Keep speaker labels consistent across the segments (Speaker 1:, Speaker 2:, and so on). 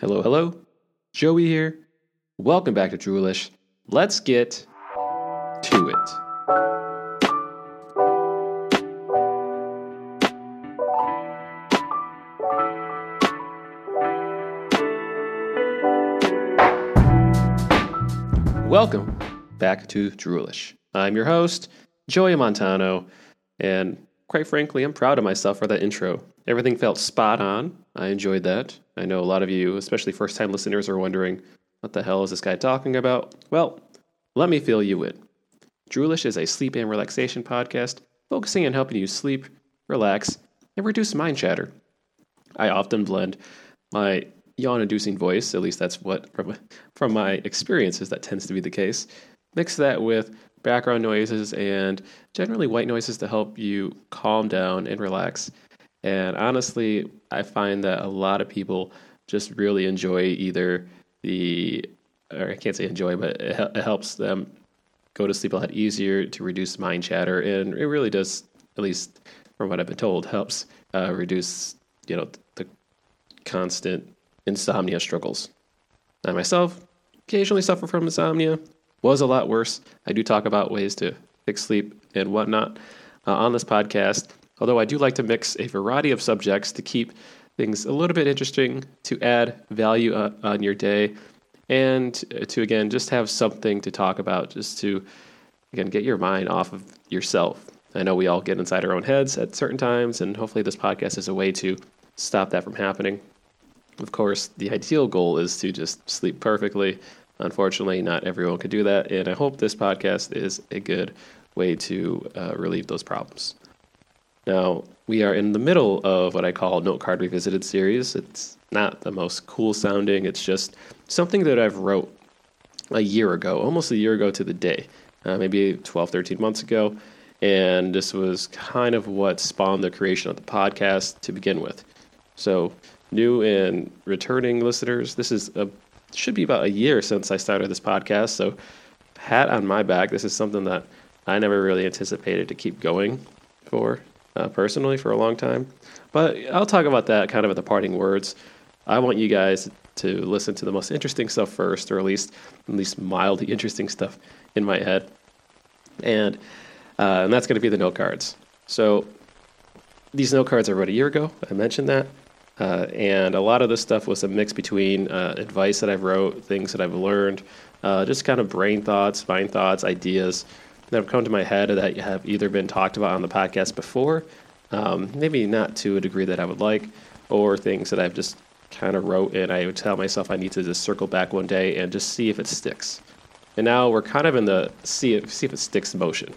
Speaker 1: Hello, hello. Joey here. Welcome back to Droolish. Let's get to it. Welcome back to Droolish. I'm your host, Joey Montano, and quite frankly, I'm proud of myself for that intro. Everything felt spot on. I enjoyed that. I know a lot of you, especially first time listeners, are wondering, what the hell is this guy talking about? Well, let me fill you in. Droolish is a sleep and relaxation podcast focusing on helping you sleep, relax, and reduce mind chatter. I often blend my yawn inducing voice, at least that's what, from, from my experiences, that tends to be the case. Mix that with background noises and generally white noises to help you calm down and relax. And honestly, I find that a lot of people just really enjoy either the, or I can't say enjoy, but it, it helps them go to sleep a lot easier to reduce mind chatter. And it really does, at least from what I've been told, helps uh, reduce, you know, the constant insomnia struggles. I myself occasionally suffer from insomnia, was a lot worse. I do talk about ways to fix sleep and whatnot uh, on this podcast, although I do like to mix a variety of subjects to keep things a little bit interesting, to add value uh, on your day, and to again just have something to talk about, just to again get your mind off of yourself. I know we all get inside our own heads at certain times, and hopefully this podcast is a way to stop that from happening. Of course, the ideal goal is to just sleep perfectly. Unfortunately, not everyone could do that, and I hope this podcast is a good way to uh, relieve those problems. Now, we are in the middle of what I call Note Card Revisited series. It's not the most cool sounding, it's just something that I've wrote a year ago, almost a year ago to the day, uh, maybe 12, 13 months ago. And this was kind of what spawned the creation of the podcast to begin with. So, new and returning listeners, this is a should be about a year since I started this podcast. So, hat on my back. This is something that I never really anticipated to keep going for uh, personally for a long time. But I'll talk about that kind of at the parting words. I want you guys to listen to the most interesting stuff first, or at least at least mildly interesting stuff in my head, and uh, and that's going to be the note cards. So these note cards I wrote a year ago. I mentioned that. Uh, and a lot of this stuff was a mix between uh, advice that I've wrote, things that I've learned, uh, just kind of brain thoughts, mind thoughts, ideas that have come to my head that have either been talked about on the podcast before, um, maybe not to a degree that I would like, or things that I've just kind of wrote and I would tell myself I need to just circle back one day and just see if it sticks. And now we're kind of in the see if, see if it sticks motion.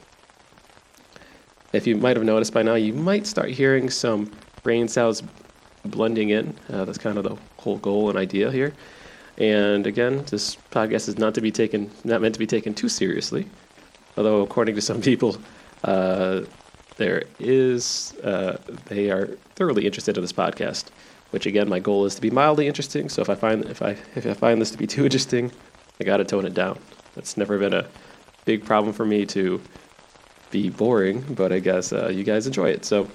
Speaker 1: If you might have noticed by now, you might start hearing some brain cells blending in. Uh, that's kind of the whole goal and idea here. And again, this podcast is not to be taken, not meant to be taken too seriously. Although, according to some people, uh, there is, uh, they are thoroughly interested in this podcast. Which again, my goal is to be mildly interesting. So if I find if I if I find this to be too interesting, I got to tone it down. That's never been a big problem for me to be boring, but I guess uh, you guys enjoy it. So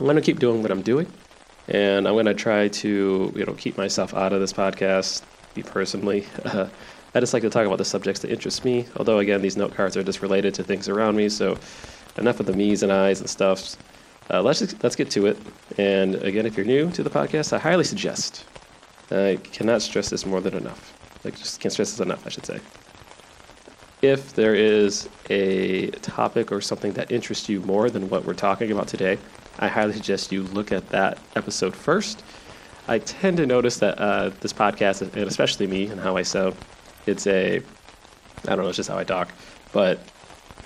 Speaker 1: I'm to keep doing what I'm doing and I'm to try to you know keep myself out of this podcast. Me personally, uh, I just like to talk about the subjects that interest me. Although again, these note cards are just related to things around me. So enough of the me's and I's and stuff. Uh, let's just, let's get to it. And again, if you're new to the podcast, I highly suggest. I cannot stress this more than enough. Like just can't stress this enough, I should say. If there is a topic or something that interests you more than what we're talking about today, I highly suggest you look at that episode first. I tend to notice that uh, this podcast, and especially me and how I sound, it's a, I don't know, it's just how I talk, but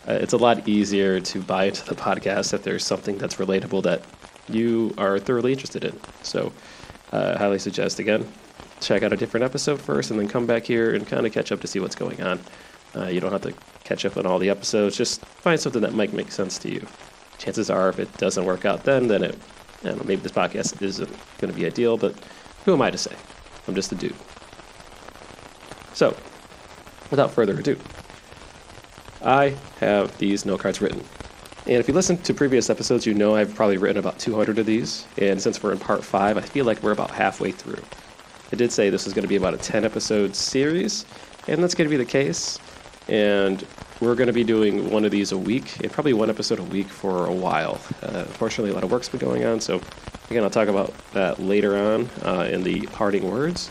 Speaker 1: uh, it's a lot easier to buy into the podcast if there's something that's relatable that you are thoroughly interested in. So, uh, highly suggest again, check out a different episode first and then come back here and kind of catch up to see what's going on. Uh, you don't have to catch up on all the episodes, just find something that might make sense to you chances are if it doesn't work out then, then it, know, maybe this podcast isn't going to be ideal, but who am I to say? I'm just a dude. So, without further ado, I have these note cards written. And if you listen to previous episodes, you know I've probably written about 200 of these. And since we're in part five, I feel like we're about halfway through. I did say this is going to be about a 10 episode series, and that's going to be the case. And we're going to be doing one of these a week, and probably one episode a week for a while. Uh, unfortunately, a lot of work's been going on, so again, I'll talk about that later on uh, in the parting words.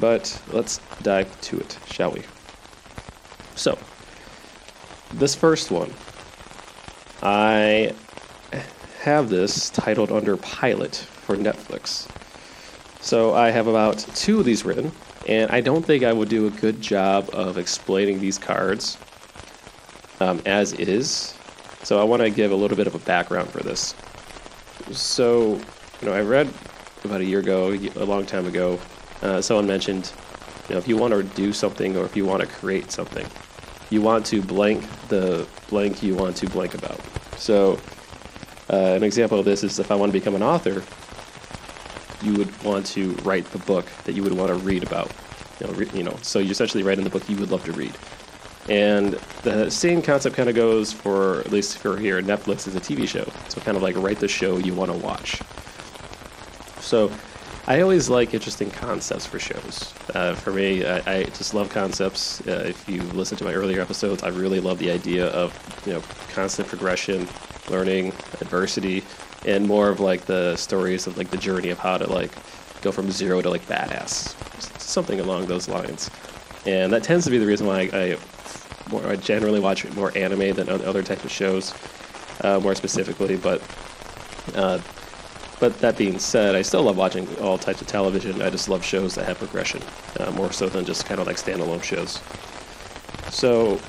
Speaker 1: But let's dive to it, shall we? So, this first one, I have this titled under pilot for Netflix. So I have about two of these written, and I don't think I would do a good job of explaining these cards um, as is. So I want to give a little bit of a background for this. So, you know, I read about a year ago, a long time ago, uh, someone mentioned, you know, if you want to do something or if you want to create something, you want to blank the blank you want to blank about. So, uh, an example of this is if I want to become an author, you would want to write the book that you would want to read about. You know, re- you know, so you essentially write in the book you would love to read. And the same concept kind of goes for, at least for here, Netflix is a TV show. So kind of like write the show you want to watch. So I always like interesting concepts for shows. Uh, for me, I, I, just love concepts. Uh, if you listen to my earlier episodes, I really love the idea of you know constant progression, learning, adversity, and more of like the stories of like the journey of how to like go from zero to like badass, something along those lines. And that tends to be the reason why I, I more, I generally watch more anime than other types of shows, uh, more specifically. But uh, but that being said, I still love watching all types of television. I just love shows that have progression, uh, more so than just kind of like standalone shows. So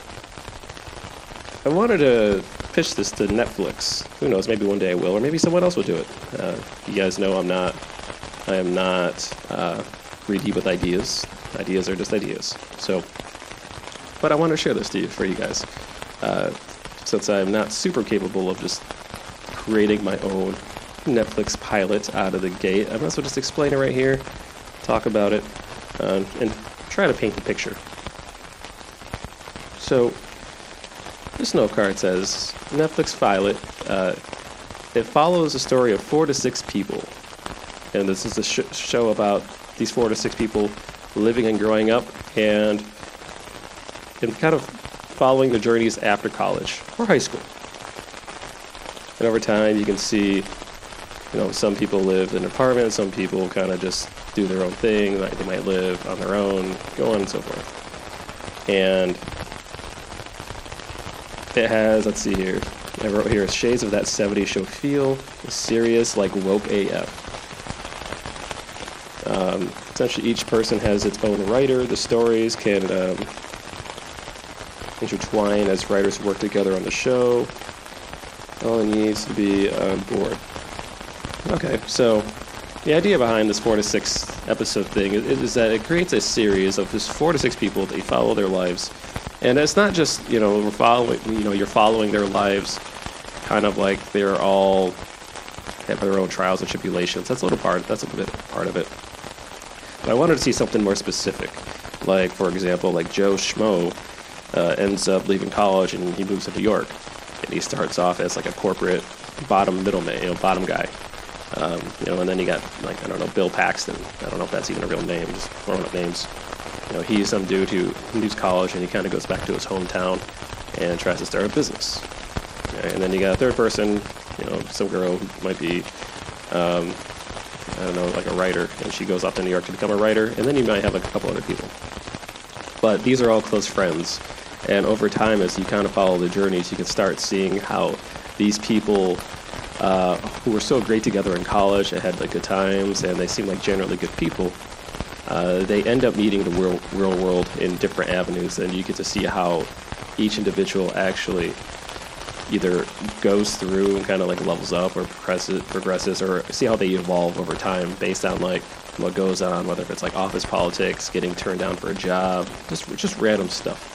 Speaker 1: I wanted to pitch this to Netflix. Who knows? Maybe one day I will, or maybe someone else will do it. Uh, you guys know I'm not. I am not uh, greedy with ideas. Ideas are just ideas. So but I want to share this to you for you guys, uh, since I'm not super capable of just creating my own Netflix pilot out of the gate. I might as well just explain it right here, talk about it, uh, and try to paint the picture. So, this note card says Netflix pilot. Uh, it follows a story of four to six people, and this is a sh- show about these four to six people living and growing up and and kind of following the journeys after college or high school. And over time, you can see, you know, some people live in apartments, some people kind of just do their own thing, like they might live on their own, go on and so forth. And it has, let's see here, I wrote here, shades of that 70s show feel, serious like woke AF. Um, essentially, each person has its own writer. The stories can um, intertwine as writers work together on the show. All it needs to be on board. Okay, so the idea behind this four to six episode thing is, is, that it creates a series of just four to six people that you follow their lives, and it's not just you know we're following you know you're following their lives, kind of like they're all have their own trials and tribulations. That's a little part. That's a bit part of it. But I wanted to see something more specific, like for example, like Joe Schmo uh, ends up leaving college and he moves to New York. And he starts off as like a corporate bottom middleman, you know, bottom guy. Um, you know, and then you got like I don't know Bill Paxton. I don't know if that's even a real name, just throwing up names. You know, he's some dude who leaves college and he kind of goes back to his hometown and tries to start a business. And then you got a third person, you know, some girl who might be, um, I don't know, like a writer, and she goes off to New York to become a writer. And then you might have like a couple other people. But these are all close friends and over time, as you kind of follow the journeys, you can start seeing how these people uh, who were so great together in college and had like good times, and they seem like generally good people. Uh, they end up meeting the real, real world in different avenues, and you get to see how each individual actually either goes through and kind of like levels up or progresses, progresses or see how they evolve over time based on like what goes on, whether it's like office politics, getting turned down for a job, just just random stuff.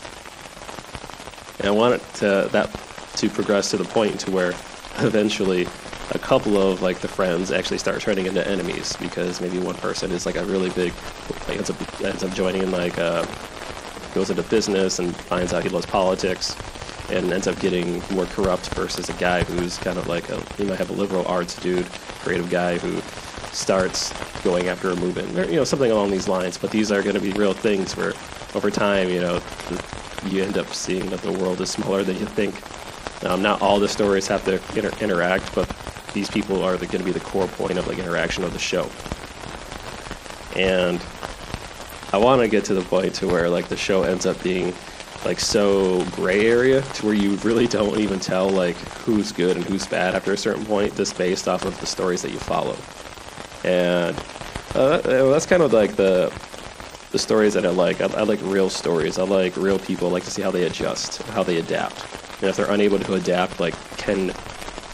Speaker 1: And I want it to, that to progress to the point to where eventually a couple of like the friends actually start turning into enemies because maybe one person is like a really big like ends up ends up joining in like uh, goes into business and finds out he loves politics and ends up getting more corrupt versus a guy who's kind of like a he might have a liberal arts dude creative guy who starts going after a movement, you know, something along these lines. But these are going to be real things where, over time, you know, you end up seeing that the world is smaller than you think. Um, not all the stories have to inter- interact, but these people are going to be the core point of like interaction of the show. And I want to get to the point to where like the show ends up being like so gray area to where you really don't even tell like who's good and who's bad after a certain point, just based off of the stories that you follow. And uh, that's kind of like the the stories that I like. I, I, like real stories. I like real people. I like to see how they adjust, how they adapt. And if they're unable to adapt, like can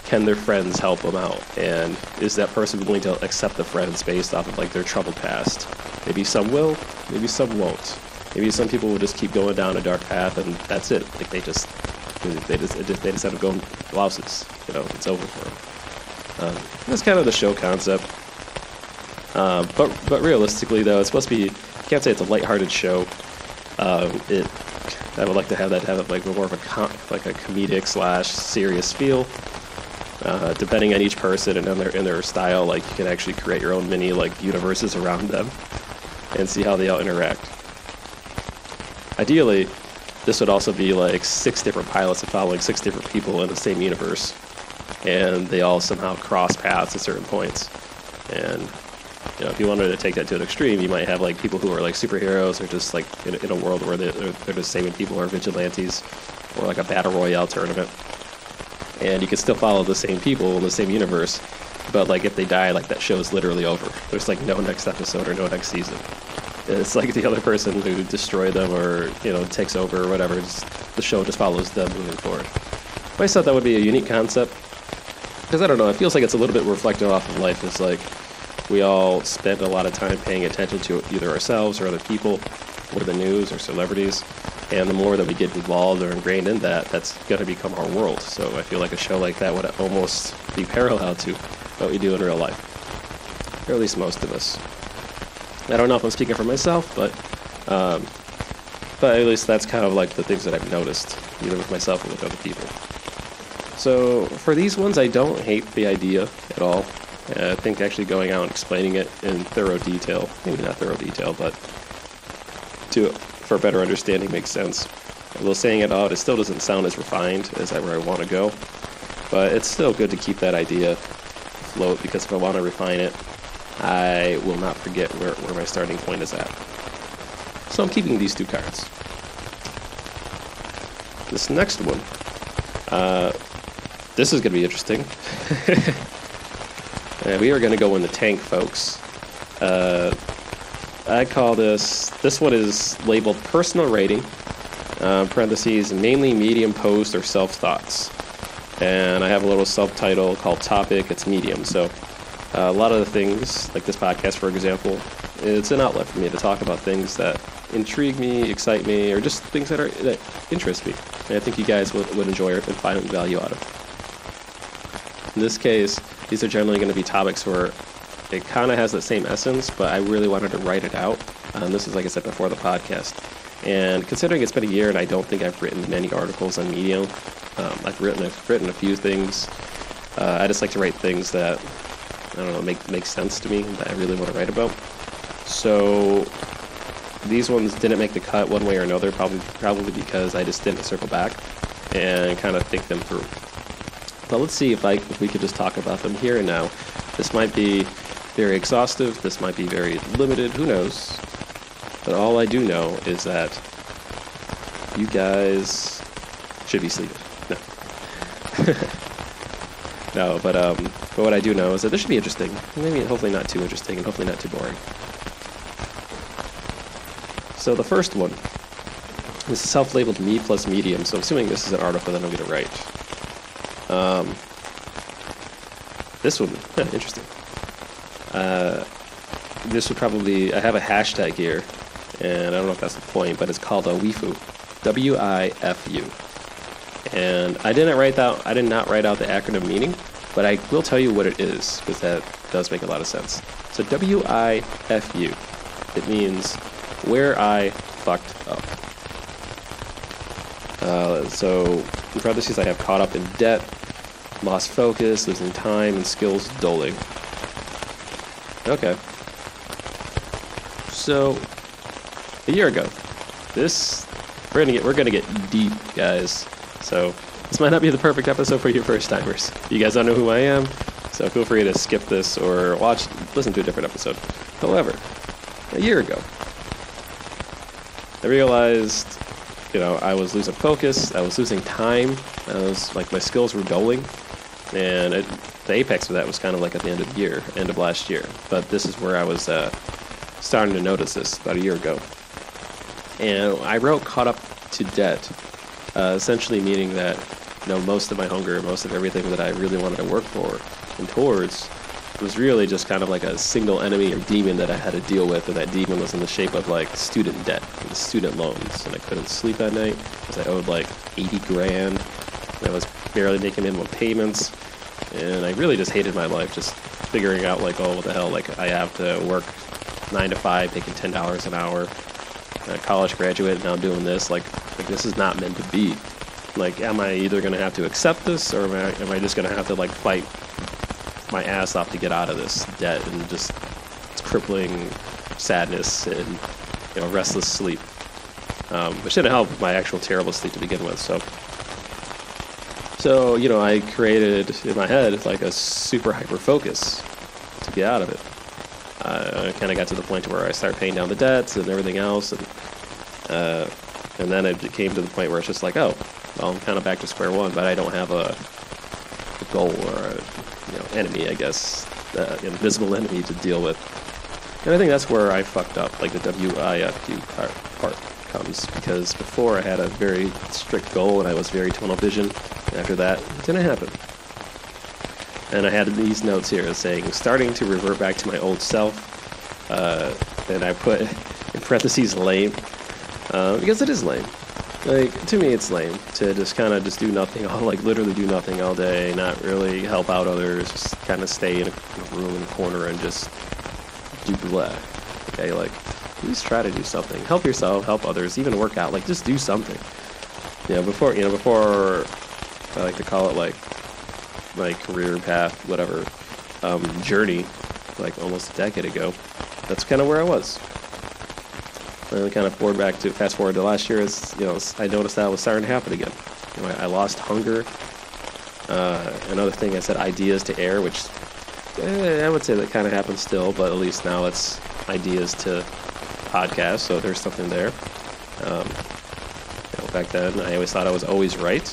Speaker 1: can their friends help them out? And is that person willing to accept the friends based off of like their troubled past? Maybe some will, maybe some won't. Maybe some people will just keep going down a dark path and that's it. Like they just they just they just end up going blouses. You know, it's over for them. Um, that's kind of the show concept. Uh, but but realistically though, it's supposed to be. Can't say it's a lighthearted show. Um, it I would like to have that have like more of a com- like a comedic slash serious feel. Uh, depending on each person and on their in their style, like you can actually create your own mini like universes around them and see how they all interact. Ideally, this would also be like six different pilots following six different people in the same universe, and they all somehow cross paths at certain points. And you know, if you wanted to take that to an extreme, you might have like people who are like superheroes, or just like in, in a world where they're, they're just saving people, or vigilantes, or like a battle royale tournament and you can still follow the same people in the same universe. But like if they die, like that show is literally over. There's like no next episode or no next season. It's like the other person who destroyed them or you know takes over or whatever. Just, the show just follows them moving forward. But I thought that would be a unique concept because I don't know. It feels like it's a little bit reflective off of life. It's like we all spend a lot of time paying attention to either ourselves or other people, or the news or celebrities and the more that we get involved or ingrained in that, that's going to become our world. So I feel like a show like that would almost be parallel to what we do in real life, or at least most of us. I don't know if I'm speaking for myself, but um, but at least that's kind of like the things that I've noticed, either with myself or with other people. So for these ones, I don't hate the idea at all. I think actually going out and explaining it in thorough detail, maybe not thorough detail, but to for better understanding makes sense. Although saying it out, it still doesn't sound as refined as where I want to go. But it's still good to keep that idea afloat because if I want to refine it, I will not forget where, where my starting point is at. So I'm keeping these two cards. This next one, uh, this is going to be interesting. uh, we are going to go in the tank, folks. Uh, I call this, this one is labeled personal rating, uh, parentheses, mainly medium post or self thoughts. And I have a little subtitle called topic, it's medium. So uh, a lot of the things, like this podcast, for example, it's an outlet for me to talk about things that intrigue me, excite me, or just things that are that interest me. And I think you guys would, would enjoy it and find value out of. In this case, these are generally going to be topics where it kind of has that same essence, but I really wanted to write it out. Um, this is, like I said before, the podcast. And considering it's been a year and I don't think I've written many articles on Medium, um, I've written I've written a few things. Uh, I just like to write things that I don't know make make sense to me that I really want to write about. So these ones didn't make the cut one way or another, probably probably because I just didn't circle back and kind of think them through. But let's see if I if we could just talk about them here and now. This might be very exhaustive. This might be very limited. Who knows? But all I do know is that you guys should be sleeping. No. no, but um, but what I do know is that this should be interesting. Maybe, hopefully, not too interesting, and hopefully not too boring. So the first one is self-labeled me plus medium. So I'm assuming this is an article that I'm going to write. Um, this one, yeah, interesting. Uh, this would probably, I have a hashtag here, and I don't know if that's the point, but it's called a WIFU. W I F U. And I didn't write that, I did not write out the acronym meaning, but I will tell you what it is, because that does make a lot of sense. So W I F U, it means where I fucked up. Uh, so in parentheses, I have caught up in debt, lost focus, losing time, and skills dulling. Okay. So, a year ago, this we're gonna get we're gonna get deep, guys. So this might not be the perfect episode for you first timers. You guys don't know who I am, so feel free to skip this or watch, listen to a different episode. However, a year ago, I realized, you know, I was losing focus, I was losing time, I was like my skills were dulling, and it, the apex of that was kind of like at the end of the year, end of last year. But this is where I was uh, starting to notice this about a year ago, and I wrote "caught up to debt," uh, essentially meaning that you know most of my hunger, most of everything that I really wanted to work for and towards was really just kind of like a single enemy or demon that I had to deal with, and that demon was in the shape of like student debt and student loans, and I couldn't sleep at night because I owed like 80 grand. And I was barely making minimum payments, and I really just hated my life, just figuring out like, oh, what the hell, like I have to work nine to five, making ten dollars an hour. A college graduate, and now I'm doing this, like, like this is not meant to be. Like, am I either gonna have to accept this, or am I, am I just gonna have to like fight my ass off to get out of this debt and just crippling sadness and you know restless sleep, um, which didn't help my actual terrible sleep to begin with. So, so you know, I created in my head like a super hyper focus to get out of it. I kind of got to the point where I started paying down the debts and everything else, and uh, and then it came to the point where it's just like, oh, well, I'm kind of back to square one, but I don't have a, a goal or a you know, enemy, I guess, uh, invisible enemy to deal with. And I think that's where I fucked up, like the part, part comes, because before I had a very strict goal and I was very tunnel vision. After that, it didn't happen. And I had these notes here saying, starting to revert back to my old self. Uh, and I put in parentheses lame, uh, because it is lame. Like to me, it's lame to just kind of just do nothing. I'll like literally do nothing all day, not really help out others, just kind of stay in a, room in a corner and just do blah. Okay, like at least try to do something. Help yourself, help others, even work out. Like just do something. You know, before you know, before I like to call it like my career path, whatever um, journey, like almost a decade ago. That's kind of where I was. And kind of forward back to fast forward to last year, is you know I noticed that was starting to happen again. You know, I, I, lost hunger. Uh, another thing I said ideas to air, which eh, I would say that kind of happens still, but at least now it's ideas to podcast, so there's something there. Um, you know, back then, I always thought I was always right.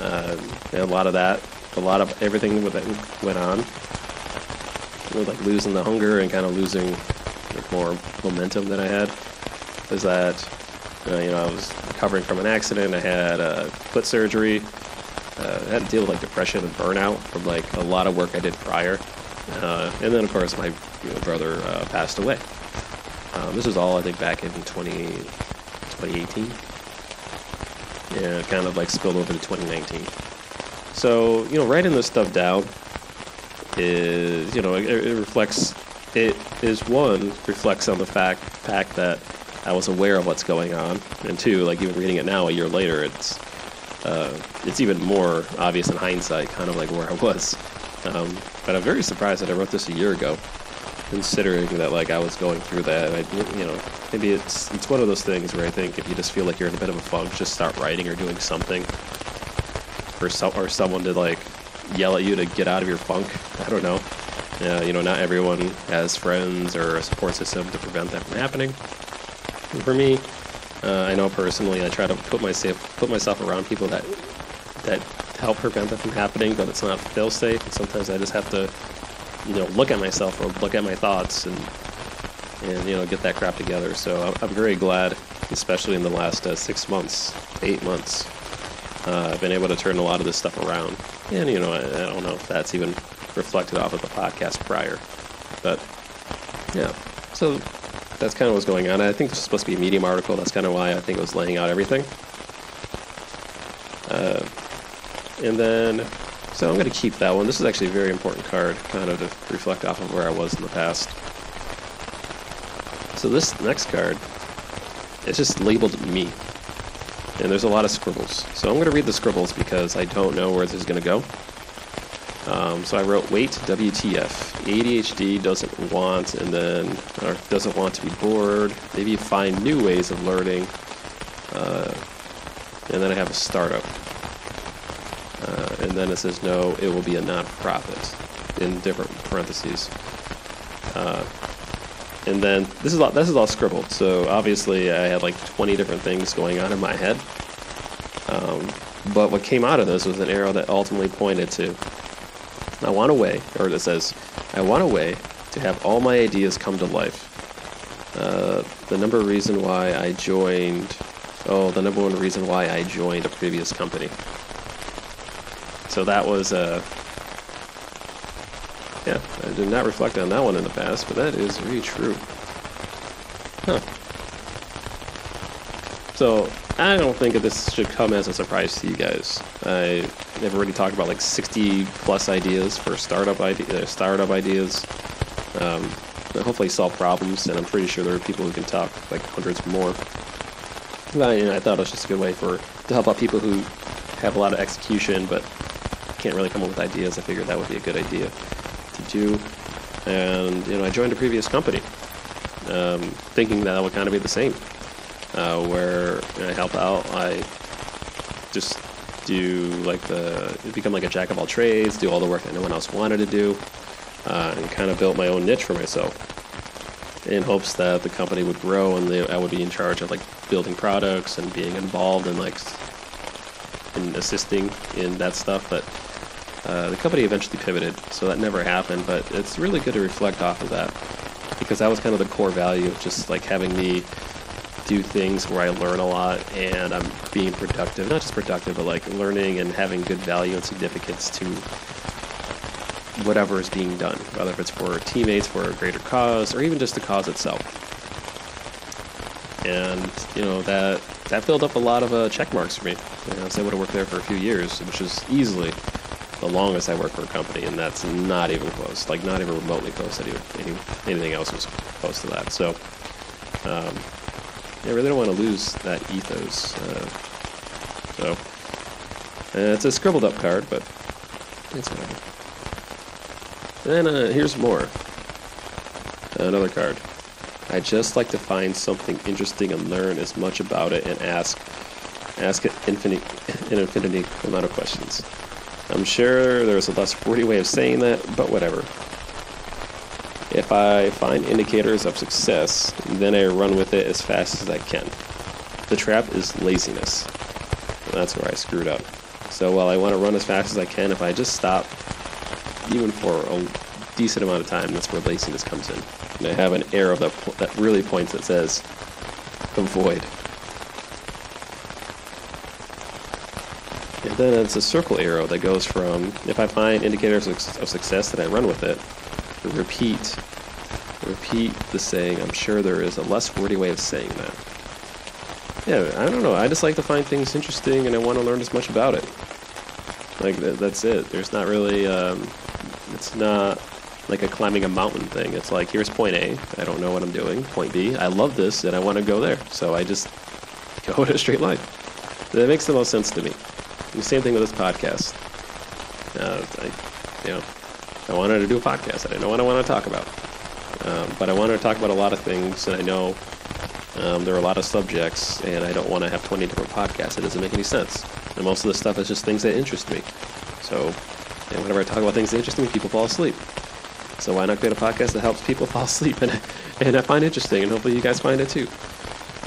Speaker 1: Um, a lot of that, a lot of everything that went on, know, like losing the hunger and kind of losing more momentum than I had is that uh, you know I was recovering from an accident. I had uh, foot surgery. Uh, I had to deal with like depression and burnout from like a lot of work I did prior, uh, and then of course my you know, brother uh, passed away. Um, this was all I think back in 20, 2018. Yeah, kind of like spilled over to 2019. So you know, writing this stuff down is you know it, it reflects it is one reflects on the fact fact that I was aware of what's going on, and two, like even reading it now a year later, it's uh, it's even more obvious in hindsight, kind of like where I was. Um, but I'm very surprised that I wrote this a year ago, considering that like I was going through that. I, you know, maybe it's it's one of those things where I think if you just feel like you're in a bit of a funk, just start writing or doing something, for some or someone to like yell at you to get out of your funk. I don't know. Uh, you know, not everyone has friends or a support system to prevent that from happening. And for me, uh, I know personally, I try to put myself put myself around people that that help prevent that from happening, but it's not fail safe. Sometimes I just have to, you know, look at myself or look at my thoughts and and you know get that crap together. So I'm, I'm very glad, especially in the last uh, six months, eight months, uh, I've been able to turn a lot of this stuff around. And you know, I, I don't know if that's even reflected off of the podcast prior. But yeah, so that's kind of what's going on. I think this is supposed to be a Medium article. That's kind of why I think it was laying out everything. Uh, and then, so I'm going to keep that one. This is actually a very important card, kind of to reflect off of where I was in the past. So this next card, it's just labeled me. And there's a lot of scribbles. So I'm going to read the scribbles because I don't know where this is going to go. Um, so I wrote, wait, WTF. ADHD doesn't want and then, or doesn't want to be bored. Maybe find new ways of learning. Uh, and then I have a startup. And then it says, no, it will be a nonprofit in different parentheses. Uh, and then this is all this is all scribbled. So obviously I had like 20 different things going on in my head. Um, but what came out of this was an arrow that ultimately pointed to I want a way, or it says, I want a way to have all my ideas come to life. Uh, the number reason why I joined, oh, the number one reason why I joined a previous company. So that was, uh, yeah, I did not reflect on that one in the past, but that is very true. Huh. So I don't think that this should come as a surprise to you guys. I have already talked about like 60 plus ideas for startup uh, startup ideas. Um, hopefully solve problems, and I'm pretty sure there are people who can talk like hundreds more. But, you know, I thought it was just a good way for to help out people who have a lot of execution but can't really come up with ideas. I figured that would be a good idea to do. And you know, I joined a previous company, um, thinking that, that would kind of be the same uh, where I help out. I just do like the become like a jack of all trades, do all the work that no one else wanted to do, uh, and kind of built my own niche for myself in hopes that the company would grow and they, I would be in charge of like building products and being involved and like in assisting in that stuff. But uh, the company eventually pivoted, so that never happened. But it's really good to reflect off of that because that was kind of the core value of just like having me do things where I learn a lot and I'm being productive. Not just productive, but like learning and having good value and significance to whatever is being done, whether it's for teammates, for a greater cause, or even just the cause itself. And you know that that filled up a lot of uh, check marks for me. You know, so I would have worked there for a few years, which is easily the longest I worked for a company, and that's not even close. Like not even remotely close to any, anything else was close to that. So. Um, I really don't want to lose that ethos. Uh, so, uh, it's a scribbled up card, but it's whatever. Then uh, here's more. Another card. I just like to find something interesting and learn as much about it and ask ask it infinite an infinity amount of questions. I'm sure there's a less wordy way of saying that, but whatever. If I find indicators of success, then I run with it as fast as I can. The trap is laziness. And that's where I screwed up. So while I want to run as fast as I can, if I just stop, even for a decent amount of time, that's where laziness comes in. And I have an arrow that, that really points that says, avoid. Then it's a circle arrow that goes from if I find indicators of success, that I run with it repeat repeat the saying. I'm sure there is a less wordy way of saying that. Yeah, I don't know. I just like to find things interesting, and I want to learn as much about it. Like that's it. There's not really. Um, it's not like a climbing a mountain thing. It's like here's point A. I don't know what I'm doing. Point B. I love this, and I want to go there. So I just go in a straight line. That makes the most sense to me. The same thing with this podcast. Uh, I, you know, I wanted to do a podcast. I didn't know what I wanted to talk about. Um, but I wanted to talk about a lot of things, and I know um, there are a lot of subjects, and I don't want to have 20 different podcasts. It doesn't make any sense. And most of the stuff is just things that interest me. So, whenever I talk about things that interest me, people fall asleep. So why not create a podcast that helps people fall asleep and and I find interesting, and hopefully you guys find it too.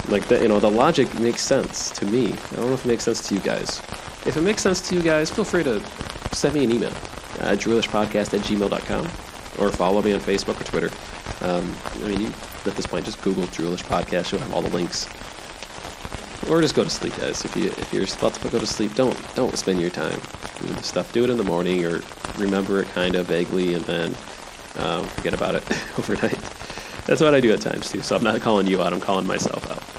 Speaker 1: Like the you know the logic makes sense to me. I don't know if it makes sense to you guys. If it makes sense to you guys, feel free to send me an email at droolishpodcast at gmail.com or follow me on Facebook or Twitter. Um, I mean, you, at this point, just Google Droolish Podcast. You'll have all the links. Or just go to sleep, guys. If you if you're about to go to sleep, don't don't spend your time doing the stuff. Do it in the morning, or remember it kind of vaguely, and then um, forget about it overnight. That's what I do at times too. So I'm not calling you out. I'm calling myself out.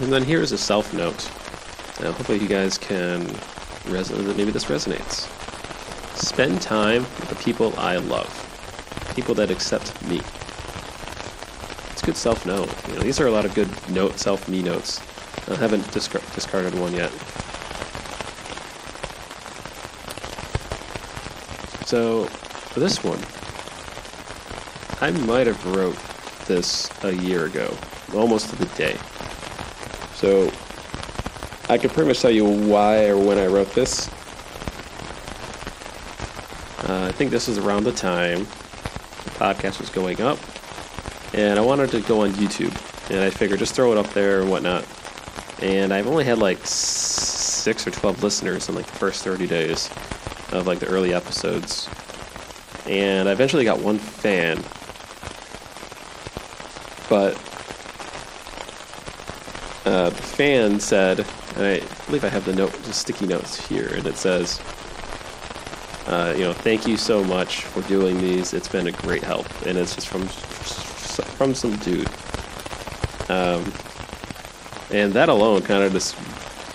Speaker 1: And then here is a self note. Now, hopefully, you guys can resonate. Maybe this resonates. Spend time with the people I love, people that accept me. It's a good self note. You know, these are a lot of good note self me notes. I haven't disc- discarded one yet. So, for this one, I might have wrote this a year ago, almost to the day. So I can pretty much tell you why or when I wrote this. Uh, I think this was around the time the podcast was going up, and I wanted to go on YouTube, and I figured just throw it up there and whatnot. And I've only had like six or twelve listeners in like the first thirty days of like the early episodes, and I eventually got one fan, but uh, fan said, and I believe I have the note, the sticky notes here, and it says, uh, you know, thank you so much for doing these. It's been a great help, and it's just from from some dude. Um, and that alone kind of just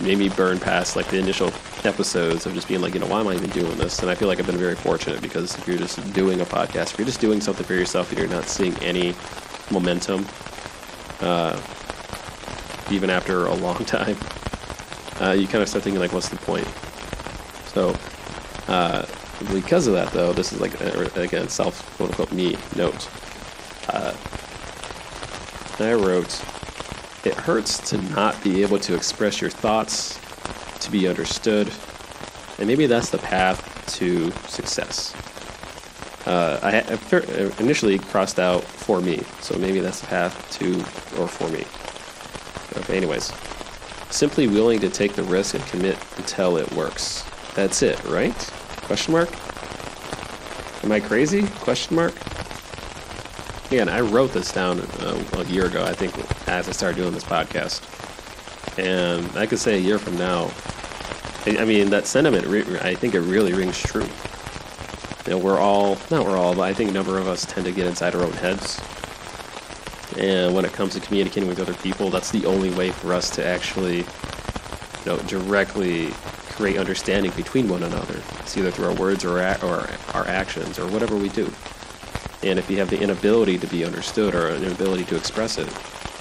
Speaker 1: made me burn past like the initial episodes of just being like, you know, why am I even doing this? And I feel like I've been very fortunate because if you're just doing a podcast, if you're just doing something for yourself and you're not seeing any momentum, uh, even after a long time, uh, you kind of start thinking like, what's the point? So, uh, because of that, though, this is like again self quote unquote me note. Uh, I wrote, it hurts to not be able to express your thoughts, to be understood, and maybe that's the path to success. Uh, I, I initially crossed out for me, so maybe that's the path to or for me. Okay, anyways, simply willing to take the risk and commit until it works. That's it, right? Question mark? Am I crazy? Question mark? Again, I wrote this down uh, a year ago, I think, as I started doing this podcast. And I could say a year from now, I mean, that sentiment, I think it really rings true. You know, we're all, not we're all, but I think a number of us tend to get inside our own heads. And when it comes to communicating with other people, that's the only way for us to actually, you know, directly create understanding between one another. It's either through our words or, or our actions or whatever we do. And if you have the inability to be understood or an inability to express it,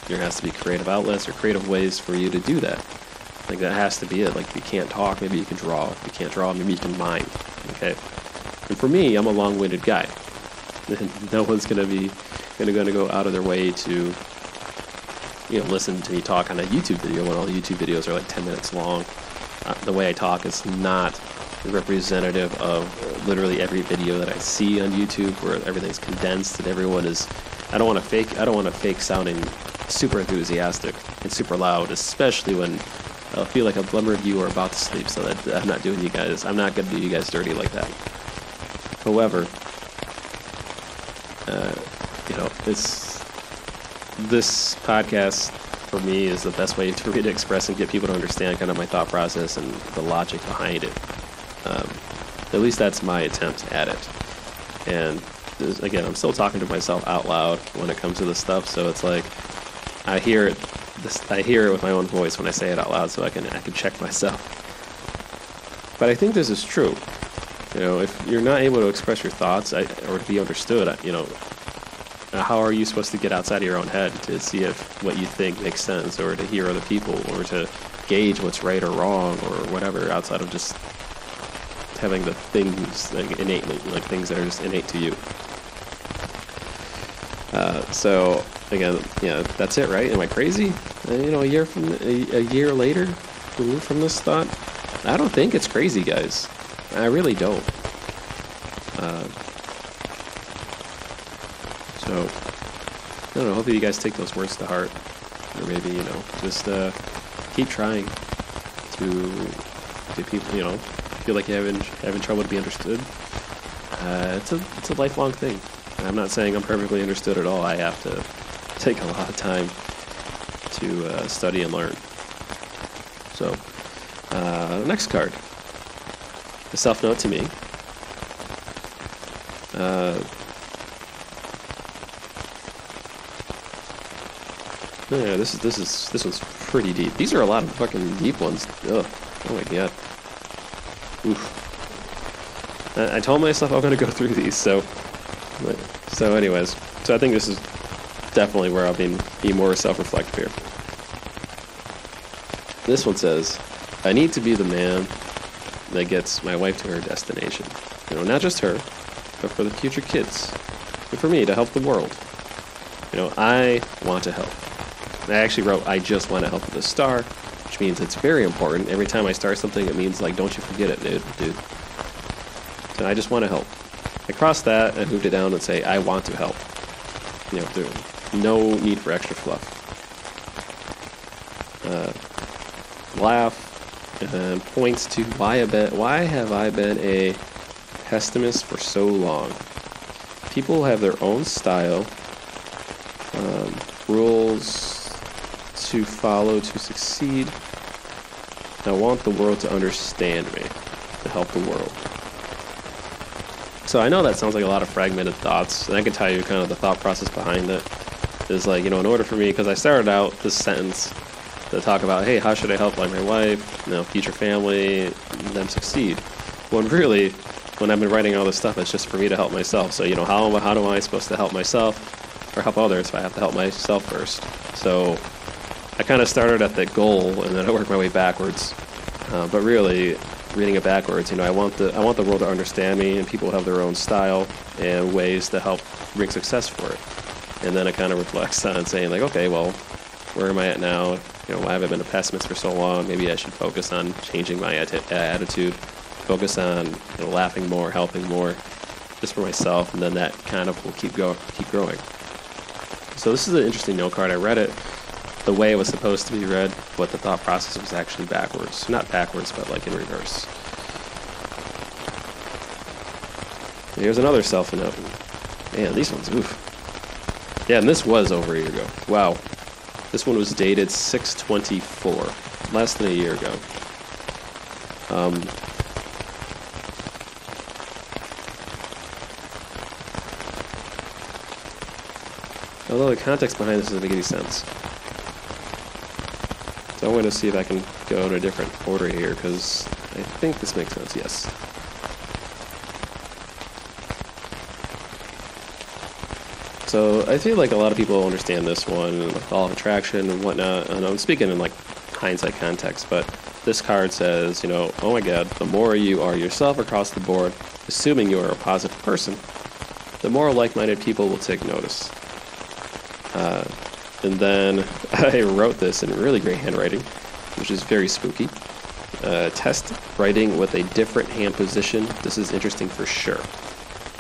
Speaker 1: there has to be creative outlets or creative ways for you to do that. Like that has to be it. Like if you can't talk, maybe you can draw. If you can't draw, maybe you can mime. Okay. And for me, I'm a long-winded guy. no one's gonna be gonna gonna go out of their way to you know listen to me talk on a YouTube video when all YouTube videos are like 10 minutes long. Uh, the way I talk is not representative of literally every video that I see on YouTube where everything's condensed and everyone is I don't want to fake I don't want to fake sounding super enthusiastic and super loud especially when I feel like a number of you are about to sleep so that I'm not doing you guys I'm not going to do you guys dirty like that however uh, you know it's this podcast for me is the best way to really express and get people to understand kind of my thought process and the logic behind it um, at least that's my attempt at it. And again, I'm still talking to myself out loud when it comes to this stuff, so it's like I hear it. This, I hear it with my own voice when I say it out loud, so I can I can check myself. But I think this is true. You know, if you're not able to express your thoughts I, or to be understood, you know, how are you supposed to get outside of your own head to see if what you think makes sense, or to hear other people, or to gauge what's right or wrong, or whatever outside of just having the things like innately, like things that are just innate to you. Uh, so again, yeah, that's it, right? Am I crazy? Uh, you know, a year from a, a year later, from this thought, I don't think it's crazy, guys. I really don't. Uh, so I don't know. Hopefully, you guys take those words to heart, or maybe you know, just uh, keep trying to to people, you know, feel like you're having having trouble to be understood, uh, it's a it's a lifelong thing. I'm not saying I'm perfectly understood at all. I have to take a lot of time to uh, study and learn. So, uh, next card, a self note to me. Uh, yeah, this is this is this one's pretty deep. These are a lot of fucking deep ones. Ugh. Oh my god. Oof. I told myself I'm to go through these, so. So, anyways, so I think this is definitely where I'll be, be more self-reflective here. This one says, "I need to be the man that gets my wife to her destination." You know, not just her, but for the future kids, and for me to help the world. You know, I want to help. I actually wrote, I just want to help with a star, which means it's very important. Every time I start something, it means, like, don't you forget it, dude. dude. So I just want to help. I crossed that and moved it down and say, I want to help. You know, there, no need for extra fluff. Uh, laugh and points to why, been, why have I been a pessimist for so long? People have their own style, um, rules to follow to succeed. I want the world to understand me, to help the world. So I know that sounds like a lot of fragmented thoughts, and I can tell you kind of the thought process behind it. Is like, you know, in order for me, because I started out this sentence to talk about, hey, how should I help like my wife, you know, future family, them succeed? When really, when I've been writing all this stuff, it's just for me to help myself. So, you know, how, how do I supposed to help myself or help others if I have to help myself first? So I kind of started at the goal and then I worked my way backwards. Uh, but really, reading it backwards, you know, I want the I want the world to understand me, and people have their own style and ways to help bring success for it. And then it kind of reflects on saying like, okay, well, where am I at now? You know, why have I been a pessimist for so long? Maybe I should focus on changing my atti- attitude, focus on you know, laughing more, helping more, just for myself, and then that kind of will keep go keep growing. So this is an interesting note card. I read it the way it was supposed to be read, but the thought process was actually backwards. Not backwards, but like in reverse. Here's another self note. Man, these ones, oof. Yeah, and this was over a year ago. Wow. This one was dated 624, less than a year ago. Um, although the context behind this doesn't make any sense. So I'm going to see if I can go in a different order here, because I think this makes sense, yes. So I feel like a lot of people understand this one, with all of attraction and whatnot, and I'm speaking in like hindsight context, but this card says, you know, oh my god, the more you are yourself across the board, assuming you are a positive person, the more like-minded people will take notice. Uh, and then I wrote this in really great handwriting, which is very spooky. Uh, test writing with a different hand position. This is interesting for sure.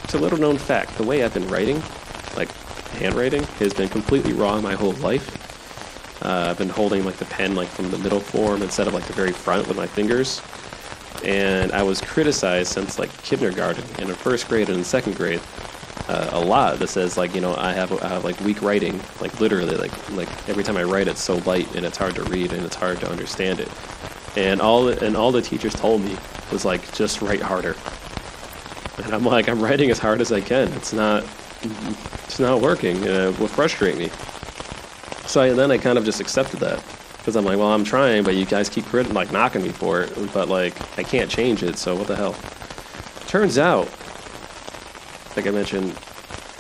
Speaker 1: It's a little known fact. The way I've been writing, like handwriting, has been completely wrong my whole life. Uh, I've been holding like the pen like from the middle form instead of like the very front with my fingers. And I was criticized since like kindergarten and in first grade and in second grade uh, a lot that says like you know I have, I have like weak writing like literally like like every time I write it's so light and it's hard to read and it's hard to understand it. And all and all the teachers told me was like just write harder. And I'm like I'm writing as hard as I can. It's not it's not working uh, it will frustrate me. So I, then I kind of just accepted that because I'm like well I'm trying but you guys keep like knocking me for it but like I can't change it so what the hell? Turns out like I mentioned,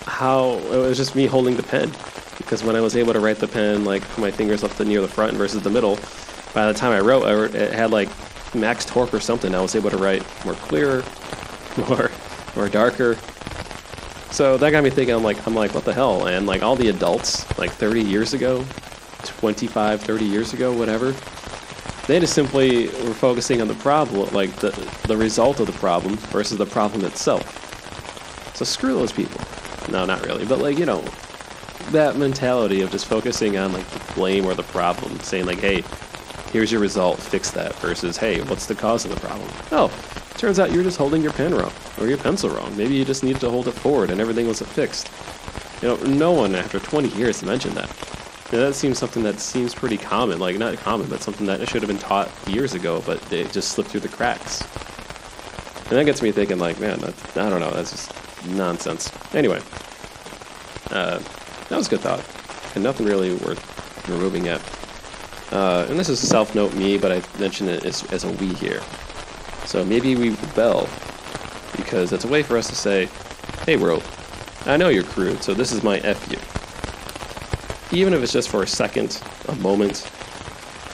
Speaker 1: how it was just me holding the pen. Because when I was able to write the pen, like put my fingers up the near the front versus the middle, by the time I wrote, it had like max torque or something. I was able to write more clear, more more darker. So that got me thinking. I'm like, I'm like, what the hell? And like all the adults, like 30 years ago, 25, 30 years ago, whatever, they just simply were focusing on the problem, like the the result of the problem versus the problem itself. So screw those people. No, not really. But like, you know, that mentality of just focusing on like the blame or the problem, saying like, hey, here's your result, fix that, versus, hey, what's the cause of the problem? Oh, turns out you're just holding your pen wrong or your pencil wrong. Maybe you just needed to hold it forward and everything was fixed. You know, no one after 20 years mentioned that. You that seems something that seems pretty common, like not common, but something that should have been taught years ago, but it just slipped through the cracks. And that gets me thinking, like, man, I don't know, that's just nonsense. Anyway, uh, that was a good thought, and nothing really worth removing yet. Uh, and this is self note me, but I mentioned it as, as a we here. So maybe we rebel because it's a way for us to say, hey, world, I know you're crude, so this is my F you. Even if it's just for a second, a moment,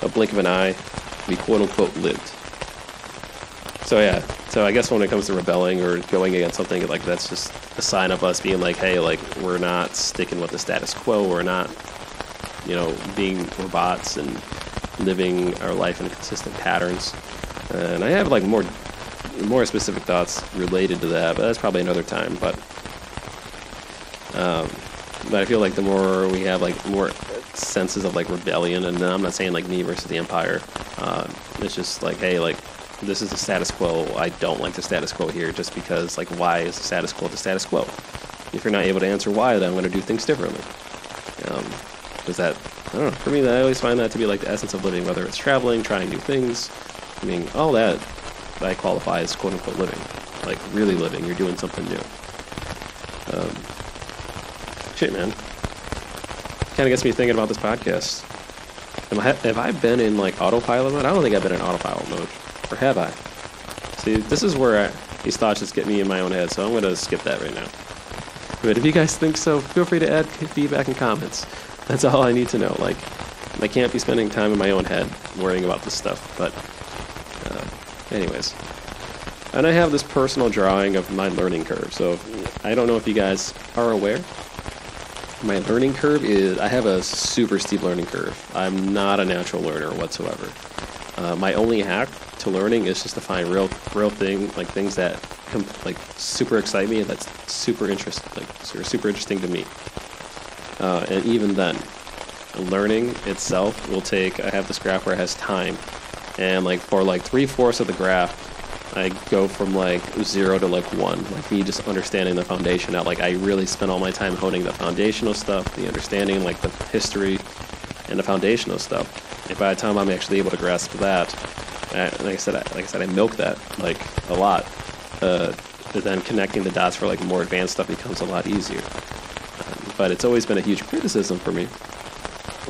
Speaker 1: a blink of an eye, we quote unquote lived. So yeah, so I guess when it comes to rebelling or going against something, like that's just a sign of us being like, hey, like we're not sticking with the status quo. We're not, you know, being robots and living our life in consistent patterns. And I have like more more specific thoughts related to that, but that's probably another time. But um, but I feel like the more we have like more senses of like rebellion, and I'm not saying like me versus the empire. Uh, it's just like hey, like this is the status quo. I don't like the status quo here, just because like why is the status quo the status quo? If you're not able to answer why, then I'm going to do things differently. Um, does that I don't know. For me, I always find that to be like the essence of living, whether it's traveling, trying new things. I mean, all that I qualify as quote unquote living, like really living. You're doing something new. Um, shit, man. Kind of gets me thinking about this podcast. Am I, have I been in like autopilot mode? I don't think I've been in autopilot mode, or have I? See, this is where I, these thoughts just get me in my own head, so I'm gonna skip that right now. But if you guys think so, feel free to add feedback and comments. That's all I need to know. Like, I can't be spending time in my own head worrying about this stuff. But, uh, anyways. And I have this personal drawing of my learning curve. So I don't know if you guys are aware. My learning curve is I have a super steep learning curve. I'm not a natural learner whatsoever. Uh, my only hack to learning is just to find real, real thing like things that like super excite me and that's super interesting, like super interesting to me. Uh, and even then, learning itself will take. I have this graph where it has time, and like for like three fourths of the graph, I go from like zero to like one. Like me just understanding the foundation. Now, like I really spend all my time honing the foundational stuff, the understanding, like the history, and the foundational stuff. And by the time I'm actually able to grasp that, like I said, I, like I said, I milk that like a lot. Uh, then connecting the dots for like more advanced stuff becomes a lot easier but it's always been a huge criticism for me.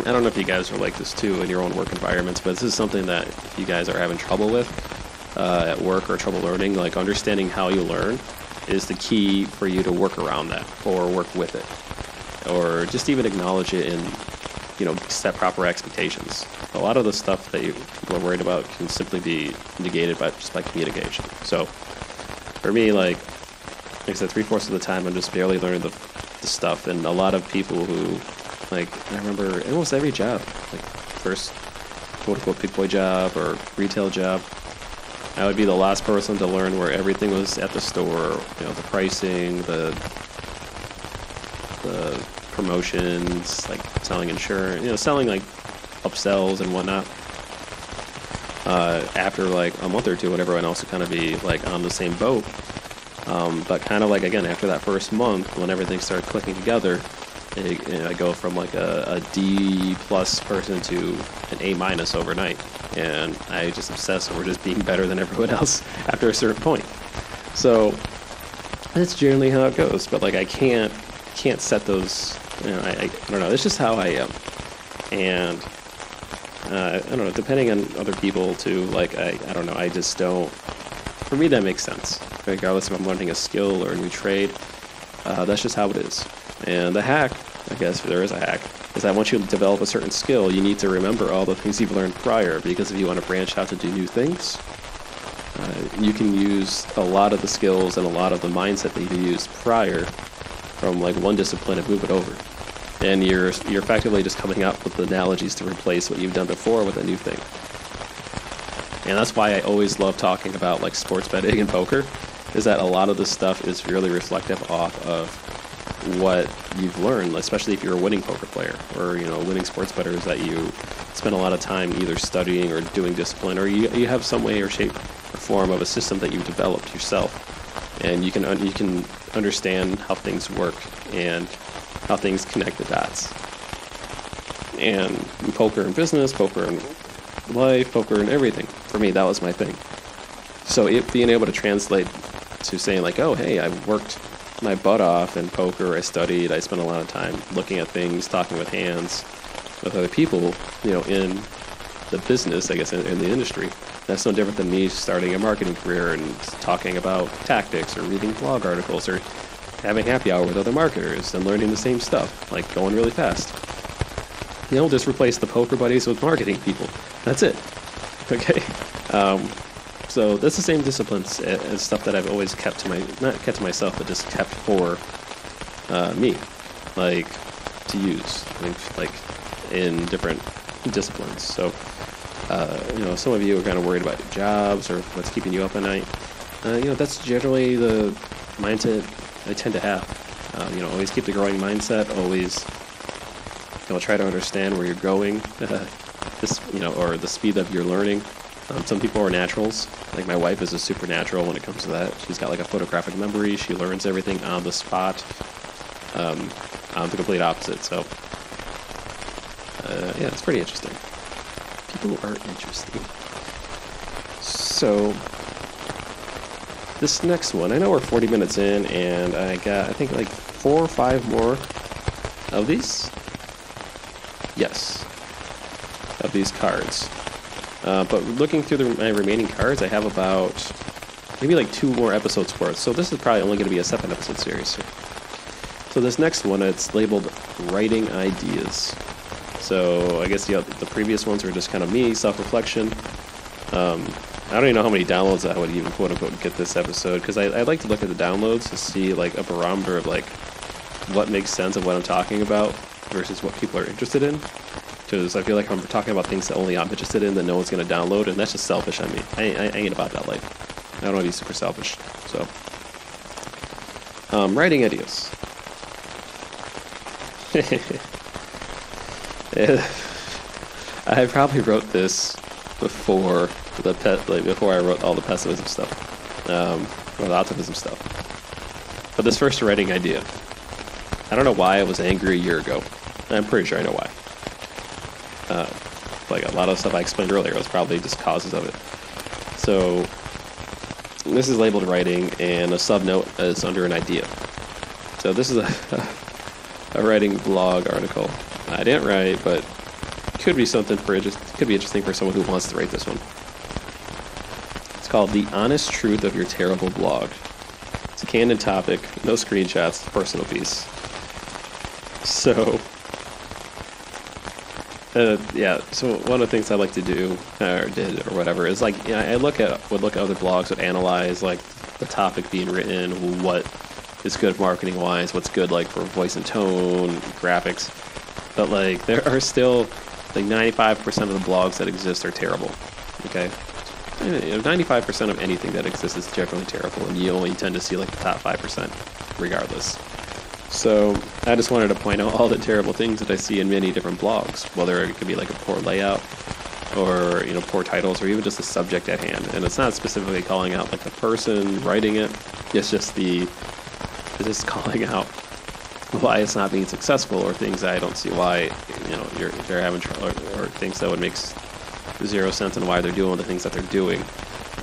Speaker 1: I don't know if you guys are like this too in your own work environments, but this is something that if you guys are having trouble with uh, at work or trouble learning, like understanding how you learn is the key for you to work around that or work with it or just even acknowledge it and you know set proper expectations a lot of the stuff that you are worried about can simply be negated by just by communication so for me like like i said three-fourths of the time i'm just barely learning the the stuff, and a lot of people who, like, I remember almost every job, like first quote unquote big boy job or retail job, I would be the last person to learn where everything was at the store. You know, the pricing, the promotions, like selling insurance, you know, selling like upsells and whatnot. Uh, after like a month or two, everyone else would kind of be like on the same boat, um, but kind of like again after that first month, when everything started clicking together, it, I go from like a, a D plus person to an A minus overnight, and I just obsess over just being better than everyone else after a certain point. So that's generally how it goes. But like I can't can't set those. You know, I, I, don't know. It's just how I am, and uh, I don't know. Depending on other people too. Like I I don't know. I just don't. For me, that makes sense regardless if I'm learning a skill or a new trade. Uh, that's just how it is. And the hack, I guess if there is a hack, is that once you develop a certain skill, you need to remember all the things you've learned prior because if you want to branch out to do new things, uh, you can use a lot of the skills and a lot of the mindset that you used prior from like one discipline and move it over. And you're you're effectively just coming up with analogies to replace what you've done before with a new thing. And that's why I always love talking about like sports betting and poker is that a lot of this stuff is really reflective off of what you've learned, especially if you're a winning poker player or you know winning sports better, is that you spend a lot of time either studying or doing discipline, or you, you have some way or shape or form of a system that you've developed yourself, and you can you can understand how things work and how things connect the dots. And poker and business, poker and life, poker and everything. For me, that was my thing. So it being able to translate to saying like, oh, hey, I worked my butt off in poker. I studied. I spent a lot of time looking at things, talking with hands, with other people, you know, in the business, I guess, in, in the industry. That's no different than me starting a marketing career and talking about tactics or reading blog articles or having happy hour with other marketers and learning the same stuff, like going really fast. You know, just replace the poker buddies with marketing people. That's it. Okay. Um, So that's the same disciplines a- as stuff that I've always kept to my not kept to myself, but just kept for uh, me, like to use, like, like in different disciplines. So uh, you know, some of you are kind of worried about your jobs or what's keeping you up at night. Uh, you know, that's generally the mindset I tend to have. Uh, you know, always keep the growing mindset. Always, you know, try to understand where you're going. this, you know, or the speed of your learning. Um, some people are naturals. Like my wife is a supernatural when it comes to that. She's got like a photographic memory. She learns everything on the spot. Um, I'm the complete opposite. So, uh, yeah, it's pretty interesting. People are interesting. So, this next one, I know we're 40 minutes in, and I got, I think, like four or five more of these. Yes, of these cards. Uh, but looking through the, my remaining cards, I have about maybe like two more episodes worth. So this is probably only going to be a seven episode series. So this next one, it's labeled Writing Ideas. So I guess the, the previous ones were just kind of me, self reflection. Um, I don't even know how many downloads I would even quote unquote get this episode because I, I like to look at the downloads to see like a barometer of like what makes sense of what I'm talking about versus what people are interested in because I feel like I'm talking about things that only I'm interested in that no one's going to download, and that's just selfish on me. I, I, I ain't about that life. I don't want to be super selfish. So, um, writing ideas. I probably wrote this before the pet, like before I wrote all the pessimism stuff, um, or the optimism stuff. But this first writing idea, I don't know why I was angry a year ago. I'm pretty sure I know why. Uh, like a lot of stuff I explained earlier was probably just causes of it. So this is labeled writing, and a subnote is under an idea. So this is a, a writing blog article. I didn't write, but could be something for it just could be interesting for someone who wants to write this one. It's called "The Honest Truth of Your Terrible Blog." It's a candid topic, no screenshots, personal piece. So uh, yeah. So one of the things I like to do, or did, or whatever, is like you know, I look at would look at other blogs, would analyze like the topic being written, what is good marketing wise, what's good like for voice and tone, graphics. But like there are still like 95% of the blogs that exist are terrible. Okay. Eh, you know, 95% of anything that exists is generally terrible, and you only tend to see like the top 5%, regardless. So I just wanted to point out all the terrible things that I see in many different blogs, whether it could be like a poor layout or you know poor titles or even just the subject at hand. And it's not specifically calling out like the person writing it. It's just the it's just calling out why it's not being successful or things that I don't see why you know you're they're having trouble or, or things that would make zero sense and why they're doing the things that they're doing.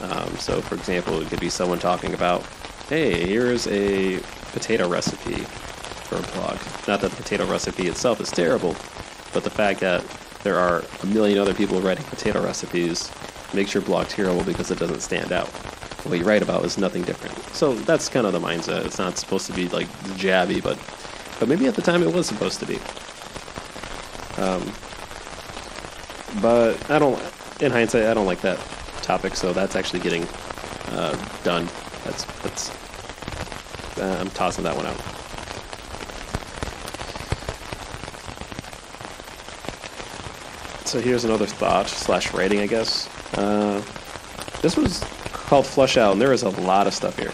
Speaker 1: Um, so, for example, it could be someone talking about, "Hey, here's a potato recipe for a blog. Not that the potato recipe itself is terrible, but the fact that there are a million other people writing potato recipes makes your blog terrible because it doesn't stand out. What you write about is nothing different. So that's kind of the mindset. It's not supposed to be like jabby, but but maybe at the time it was supposed to be. Um, but I don't. In hindsight, I don't like that topic. So that's actually getting uh, done. That's that's. Uh, I'm tossing that one out. So here's another thought slash writing, I guess. Uh, this was called Flush Out, and there is a lot of stuff here.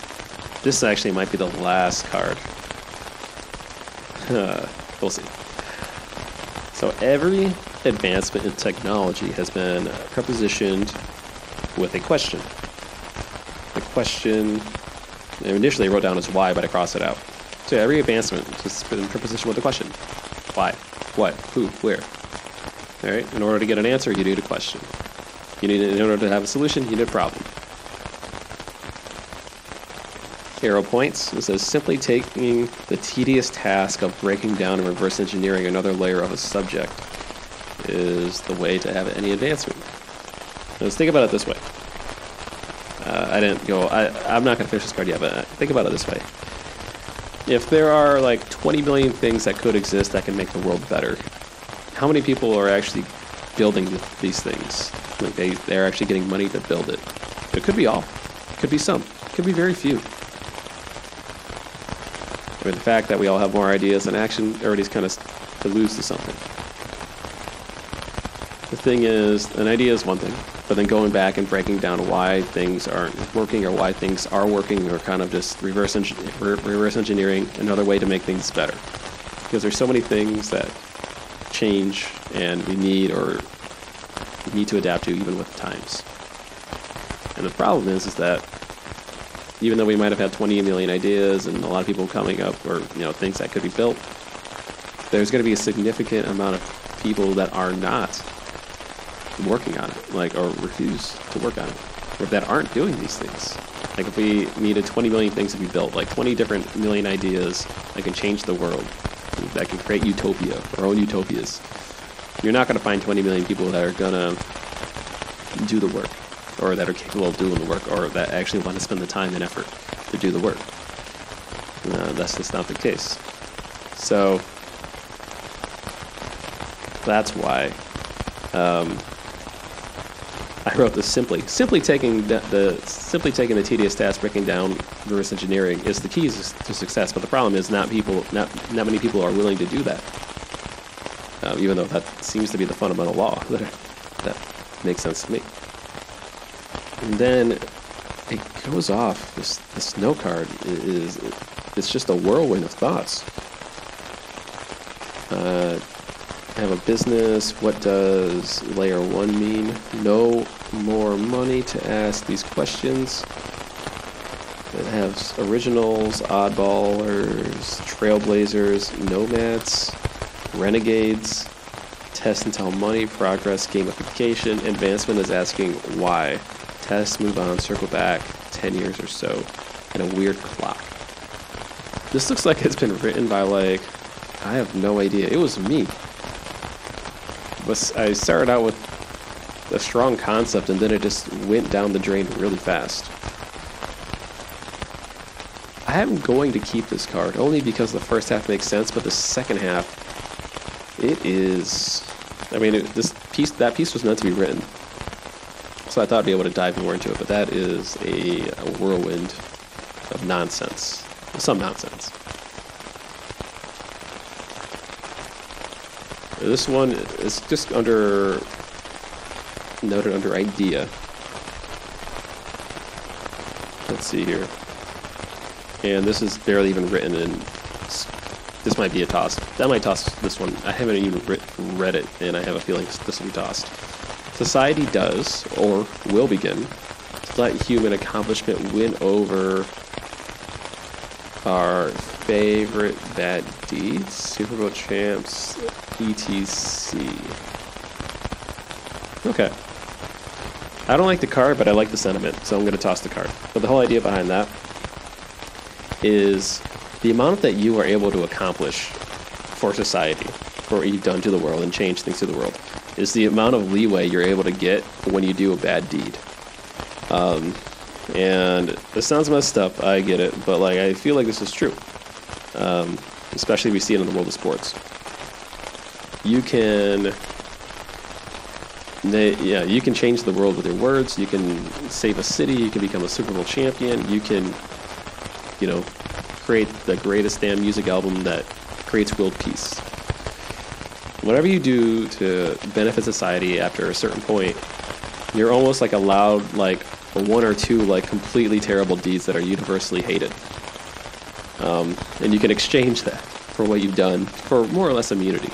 Speaker 1: This actually might be the last card. We'll see. So every advancement in technology has been prepositioned with a question. The question initially I wrote down as why, but I crossed it out. So every advancement has been prepositioned with a question. Why? What? Who? Where? All right. In order to get an answer, you need a question. You need, in order to have a solution, you need a problem. Arrow points. It says simply taking the tedious task of breaking down and reverse engineering another layer of a subject is the way to have any advancement. Let's think about it this way. Uh, I didn't go. I, I'm not going to finish this card yet, but think about it this way. If there are like 20 million things that could exist that can make the world better, how many people are actually building these things? Like they, they're actually getting money to build it. It could be all. It could be some. It could be very few. I mean, the fact that we all have more ideas than action already is kind of alludes to something. Thing is, an idea is one thing, but then going back and breaking down why things aren't working or why things are working or kind of just reverse, reverse engineering another way to make things better. Because there's so many things that change and we need or need to adapt to even with the times. And the problem is, is that even though we might have had 20 million ideas and a lot of people coming up or you know things that could be built, there's going to be a significant amount of people that are not working on it, like or refuse to work on it, or that aren't doing these things. Like if we needed 20 million things to be built, like 20 different million ideas that can change the world, that can create utopia, our own utopias. You're not going to find 20 million people that are going to do the work or that are capable of doing the work, or that actually want to spend the time and effort to do the work. That's just not the case. So that's why um, I wrote this simply. Simply taking the, the, simply taking the tedious task, breaking down reverse engineering is the key to success. But the problem is not people, not not many people are willing to do that. Uh, even though that seems to be the fundamental law that that makes sense to me. And then it goes off. This this note card is it's just a whirlwind of thoughts. Uh, I have a business. What does layer one mean? No more money to ask these questions. It has originals, oddballers, trailblazers, nomads, renegades, test tell money, progress, gamification. Advancement is asking why test, move on, circle back 10 years or so, and a weird clock. This looks like it's been written by, like, I have no idea. It was me. But I started out with a strong concept, and then it just went down the drain really fast. I am going to keep this card only because the first half makes sense, but the second half, it is. I mean, it, this piece that piece was meant to be written so I thought I'd be able to dive more into it, but that is a, a whirlwind of nonsense. Some nonsense. This one is just under noted under idea. Let's see here. And this is barely even written in. This might be a toss. That might toss this one. I haven't even read it, and I have a feeling this will be tossed. Society does, or will begin, to let human accomplishment win over our favorite bad deeds, Super Bowl champs, etc. Okay. I don't like the card, but I like the sentiment, so I'm going to toss the card. But the whole idea behind that is the amount that you are able to accomplish for society, for what you've done to the world and change things to the world, is the amount of leeway you're able to get when you do a bad deed. Um, and it sounds messed up, I get it, but like I feel like this is true. Um, especially we see it in the world of sports. You can, they, yeah, you can change the world with your words. You can save a city. You can become a Super Bowl champion. You can, you know, create the greatest damn music album that creates world peace whatever you do to benefit society after a certain point, you're almost like allowed like one or two like completely terrible deeds that are universally hated. Um, and you can exchange that for what you've done for more or less immunity.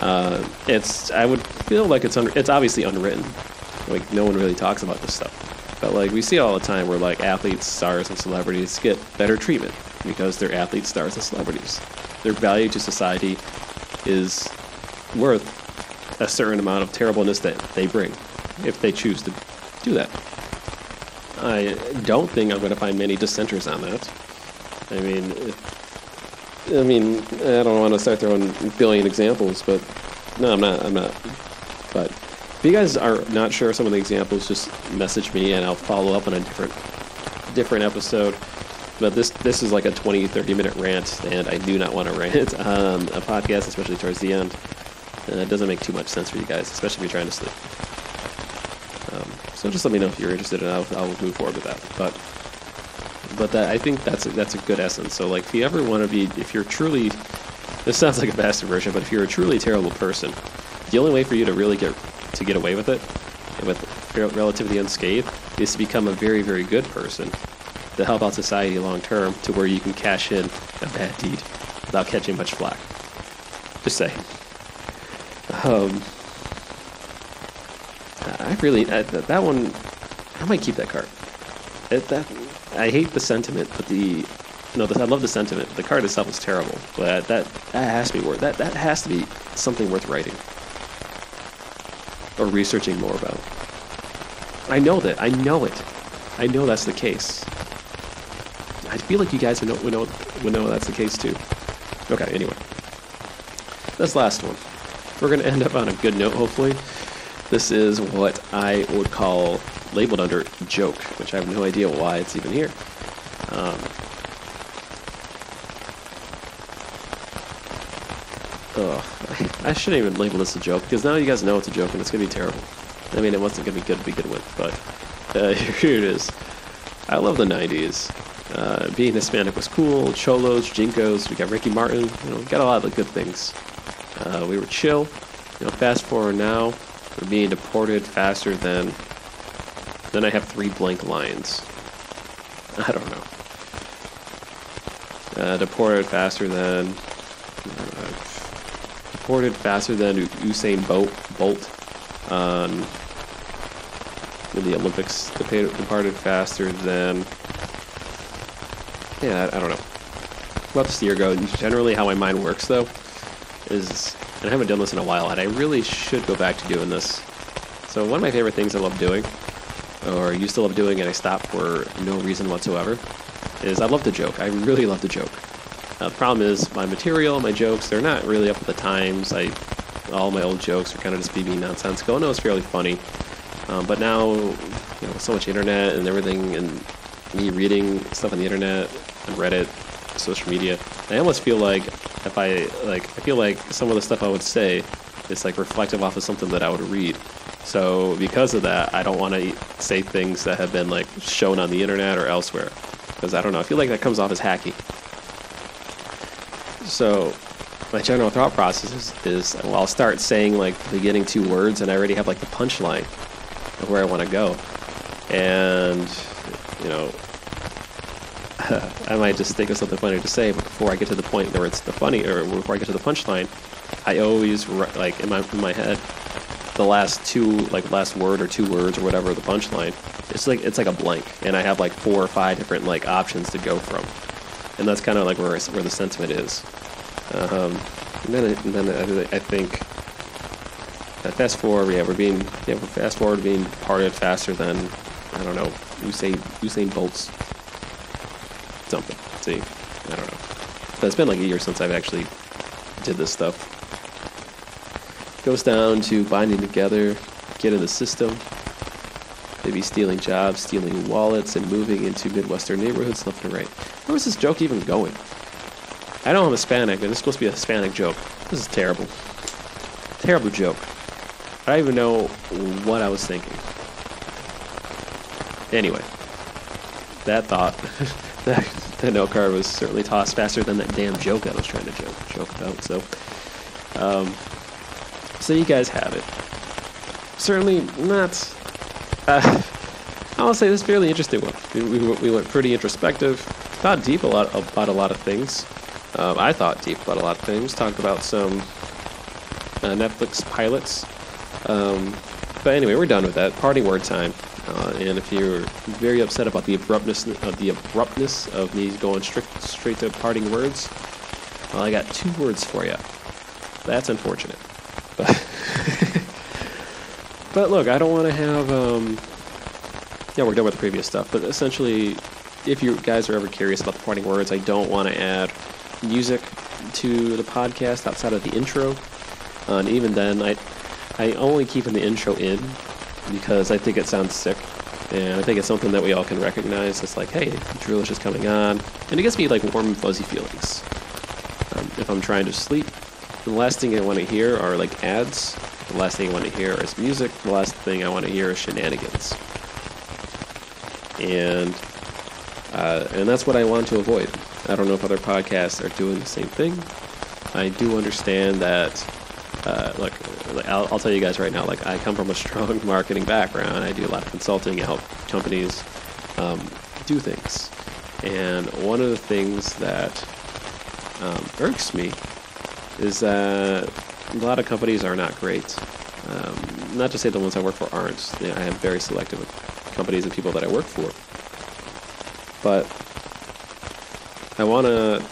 Speaker 1: Uh, it's I would feel like it's it's obviously unwritten. Like no one really talks about this stuff, but like we see all the time where like athletes, stars, and celebrities get better treatment because they're athletes, stars, and celebrities. Their value to society is worth a certain amount of terribleness that they bring if they choose to do that. I don't think I'm going to find many dissenters on that. I mean, I mean, I don't want to start throwing billion examples, but no, I'm not. I'm not. But if you guys are not sure some of the examples, just message me and I'll follow up on a different different episode. But this this is like a 20, 30 minute rant, and I do not want to rant on a podcast, especially towards the end. And it doesn't make too much sense for you guys, especially if you're trying to sleep. Um, So just let me know if you're interested, and I'll, I'll move forward with that. But but that, I think that's a, that's a good essence. So like, if you ever want to be, if you're truly, this sounds like a bastard version, but if you're a truly terrible person, the only way for you to really get to get away with it, with relatively unscathed, is to become a very very good person to help out society long term, to where you can cash in a bad deed without catching much flack. Just saying. Um, I really I, that one. I might keep that card. It, that I hate the sentiment, but the no, the, I love the sentiment. The card itself is terrible, but that that has to be worth that that has to be something worth writing or researching more about. I know that. I know it. I know that's the case. I feel like you guys would know would know, would know that's the case too. Okay. Anyway, this last one, we're gonna end up on a good note. Hopefully, this is what I would call labeled under joke, which I have no idea why it's even here. Um, ugh, I shouldn't even label this a joke because now you guys know it's a joke and it's gonna be terrible. I mean, it wasn't gonna be good to begin with, but uh, here it is. I love the '90s. Uh, being Hispanic was cool. Cholos, Jinkos, We got Ricky Martin. You know, we got a lot of good things. Uh, we were chill. You know, fast forward now, we're being deported faster than then I have three blank lines. I don't know. Uh, deported faster than. Uh, deported faster than Usain Bolt. Bolt um, in the Olympics. Departed faster than. Yeah, I, I don't know. Let the year go. Generally, how my mind works, though, is. And I haven't done this in a while, and I really should go back to doing this. So, one of my favorite things I love doing or you still love doing and I stop for no reason whatsoever, is I love to joke. I really love to joke. Uh, the problem is my material, my jokes, they're not really up with the times. I all my old jokes are kind of just BB nonsensical. I know it's fairly funny, um, but now you know so much internet and everything, and me reading stuff on the internet and Reddit, social media. I almost feel like if I like, I feel like some of the stuff I would say is like reflective off of something that I would read. So because of that, I don't want to say things that have been like shown on the internet or elsewhere, because I don't know. I feel like that comes off as hacky. So my general thought process is, is well, I'll start saying like the beginning two words, and I already have like the punchline of where I want to go, and you know. I might just think of something funny to say, but before I get to the point where it's the funny, or before I get to the punchline, I always like in my in my head the last two like last word or two words or whatever the punchline it's like it's like a blank and i have like four or five different like options to go from. And that's kind of like where, where the sentiment is. Um, and then, and then I, I think uh, fast forward yeah we're being yeah we're fast forward being parted faster than i don't know usain usain bolt's something. See? I don't know. But it's been like a year since i've actually did this stuff goes down to binding together, get in the system, maybe stealing jobs, stealing wallets, and moving into Midwestern neighborhoods left and right. Where was this joke even going? I know I'm Hispanic, and it's supposed to be a Hispanic joke. This is terrible. Terrible joke. I don't even know what I was thinking. Anyway, that thought, that, that note card was certainly tossed faster than that damn joke I was trying to joke, joke about. So, um, so you guys have it. Certainly not. Uh, I'll say this fairly interesting one. We, we, we, went pretty introspective, thought deep a lot about a lot of things. Um, I thought deep about a lot of things. Talked about some uh, Netflix pilots. Um, but anyway, we're done with that. Parting word time. Uh, and if you're very upset about the abruptness of the abruptness of me going straight straight to parting words, well, I got two words for you. That's unfortunate. But, look, I don't want to have. Um, yeah, we're done with the previous stuff. But essentially, if you guys are ever curious about the parting words, I don't want to add music to the podcast outside of the intro. Uh, and even then, I I only keep in the intro in because I think it sounds sick. And I think it's something that we all can recognize. It's like, hey, Droolish is coming on. And it gives me like warm, fuzzy feelings. Um, if I'm trying to sleep, the last thing I want to hear are like ads. The last thing I want to hear is music. The last thing I want to hear is shenanigans. and uh, and that's what I want to avoid. I don't know if other podcasts are doing the same thing. I do understand that. Uh, look, I'll, I'll, tell you guys right now. Like, I come from a strong marketing background. I do a lot of consulting. I help companies um, do things. And one of the things that um, irks me is that a lot of companies are not great. Um, not to say the ones I work for aren't. You know, I am very selective with companies and people that I work for. But I want to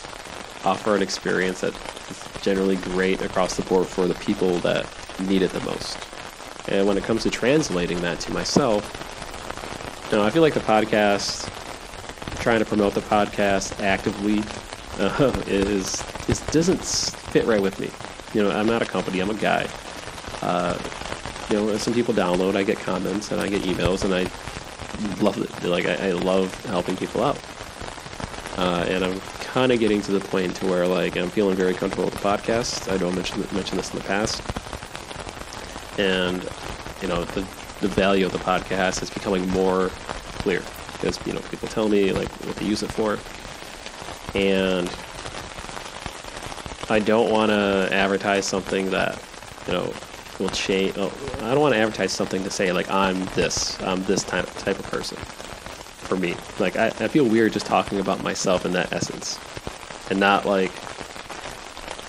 Speaker 1: offer an experience that is generally great across the board for the people that need it the most. And when it comes to translating that to myself, you know, I feel like the podcast, trying to promote the podcast actively, uh, is is doesn't fit right with me. You know, I'm not a company. I'm a guy. Uh, you know, some people download. I get comments and I get emails, and I love it. Like I, I love helping people out. Uh, and I'm kind of getting to the point to where like I'm feeling very comfortable with the podcast. I know I mentioned mentioned this in the past, and you know the the value of the podcast is becoming more clear because you know people tell me like what they use it for, and I don't want to advertise something that you know will change. Oh, I don't want to advertise something to say like I'm this, I'm this type type of person. For me, like I, I feel weird just talking about myself in that essence, and not like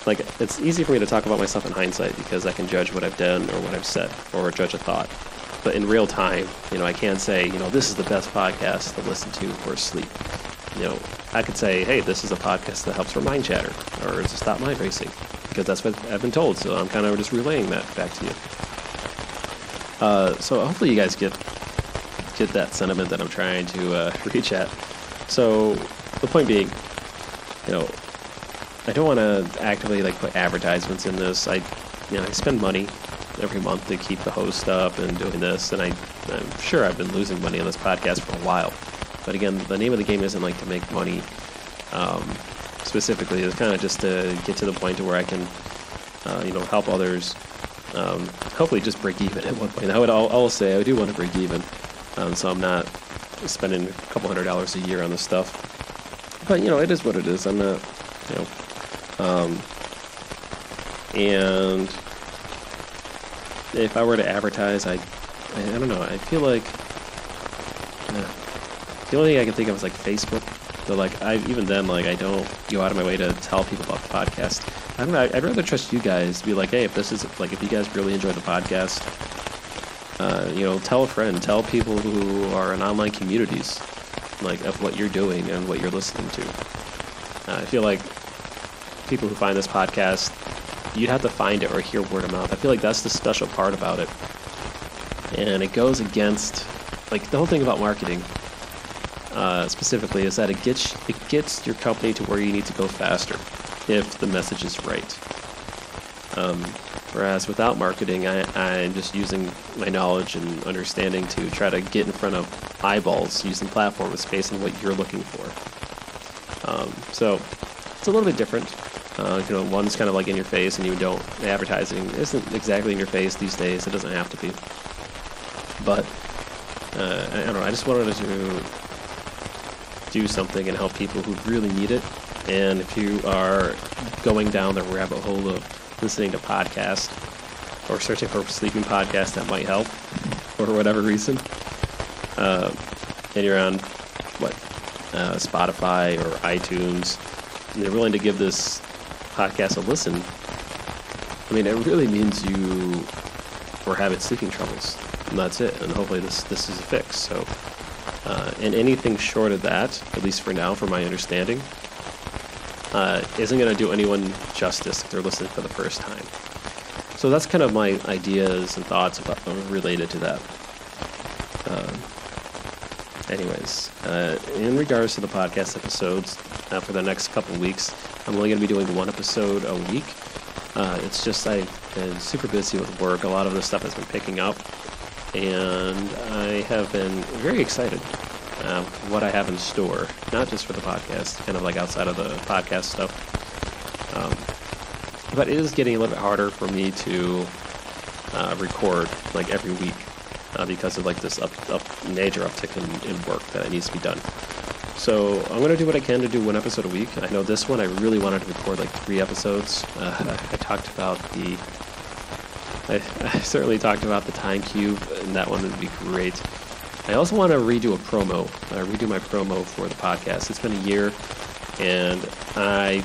Speaker 1: like it's easy for me to talk about myself in hindsight because I can judge what I've done or what I've said or judge a thought. But in real time, you know, I can't say, you know, this is the best podcast to listen to for sleep. You know, I could say, hey, this is a podcast that helps for mind chatter or to stop mind racing because that's what I've been told. So I'm kind of just relaying that back to you. Uh, so hopefully you guys get get that sentiment that I'm trying to uh, reach at. So the point being, you know, I don't want to actively like put advertisements in this. I, you know, I spend money every month to keep the host up and doing this, and I, I'm sure I've been losing money on this podcast for a while. But again, the name of the game isn't like to make money. Um, specifically It's kind of just to get to the point to where I can, uh, you know, help others. Um, hopefully, just break even at one point. I would, I'll, I'll say, I do want to break even, um, so I'm not spending a couple hundred dollars a year on this stuff. But you know, it is what it is. I'm not, you know, um, and if I were to advertise, I, I, don't know. I feel like the only thing I can think of is like Facebook but like, I even then, like, I don't go out of my way to tell people about the podcast. I don't know. I'd rather trust you guys. To be like, hey, if this is like, if you guys really enjoy the podcast, uh, you know, tell a friend, tell people who are in online communities, like of what you're doing and what you're listening to. Uh, I feel like people who find this podcast, you'd have to find it or hear word of mouth. I feel like that's the special part about it, and it goes against like the whole thing about marketing uh, specifically is that it gets it gets your company to where you need to go faster if the message is right. Um, whereas without marketing, I, I'm just using my knowledge and understanding to try to get in front of eyeballs using platforms based on what you're looking for. Um, so it's a little bit different. Uh, you know, one's kind of like in your face, and you don't advertising isn't exactly in your face these days. It doesn't have to be, but uh, I, I don't know. I just wanted to do something and help people who really need it. And if you are going down the rabbit hole of listening to podcasts or searching for sleeping podcasts that might help for whatever reason, uh, and you're on what uh, Spotify or iTunes, and you're willing to give this podcast a listen, I mean, it really means you were having sleeping troubles, and that's it. And hopefully, this this is a fix. So. Uh, and anything short of that, at least for now, from my understanding, uh, isn't going to do anyone justice if they're listening for the first time. So that's kind of my ideas and thoughts about, uh, related to that. Um, anyways, uh, in regards to the podcast episodes, uh, for the next couple weeks, I'm only going to be doing one episode a week. Uh, it's just I've been super busy with work. A lot of the stuff has been picking up, and I have been very excited uh, what I have in store, not just for the podcast, kind of like outside of the podcast stuff. Um, but it is getting a little bit harder for me to uh, record like every week. uh, because of like this up, up major uptick in, in work that needs to be done. So I'm gonna do what I can to do one episode a week. I know this one I really wanted to record like three episodes. Uh, I talked about the, I, I, certainly talked about the time cube, and that one would be great. I also want to redo a promo, uh, redo my promo for the podcast. It's been a year, and I,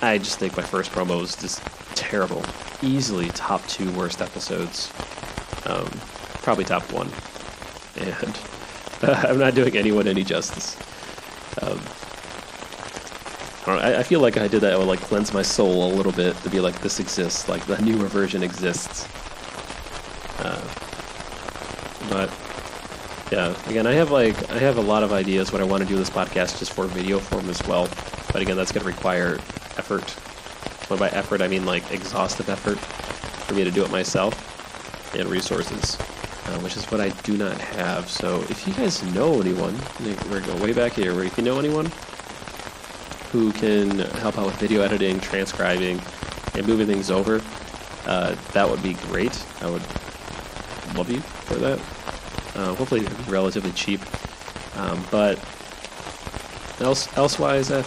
Speaker 1: I just think my first promo was just terrible. Easily top two worst episodes, um, probably top one, and I'm not doing anyone any justice. Um, I, know, I, I, feel like I did that. I would like cleanse my soul a little bit to be like, this exists. Like the newer version exists. Uh, but yeah, again, I have like I have a lot of ideas what I want to do this podcast just for video form as well. But again, that's going to require effort. When by effort, I mean like exhaustive effort for me to do it myself and resources uh, which is what I do not have. So if you guys know anyone, we're going way back here, if you know anyone who can help out with video editing, transcribing, and moving things over, uh, that would be great. I would love you for that. Uh, hopefully, relatively cheap. Um, but else, elsewise, uh,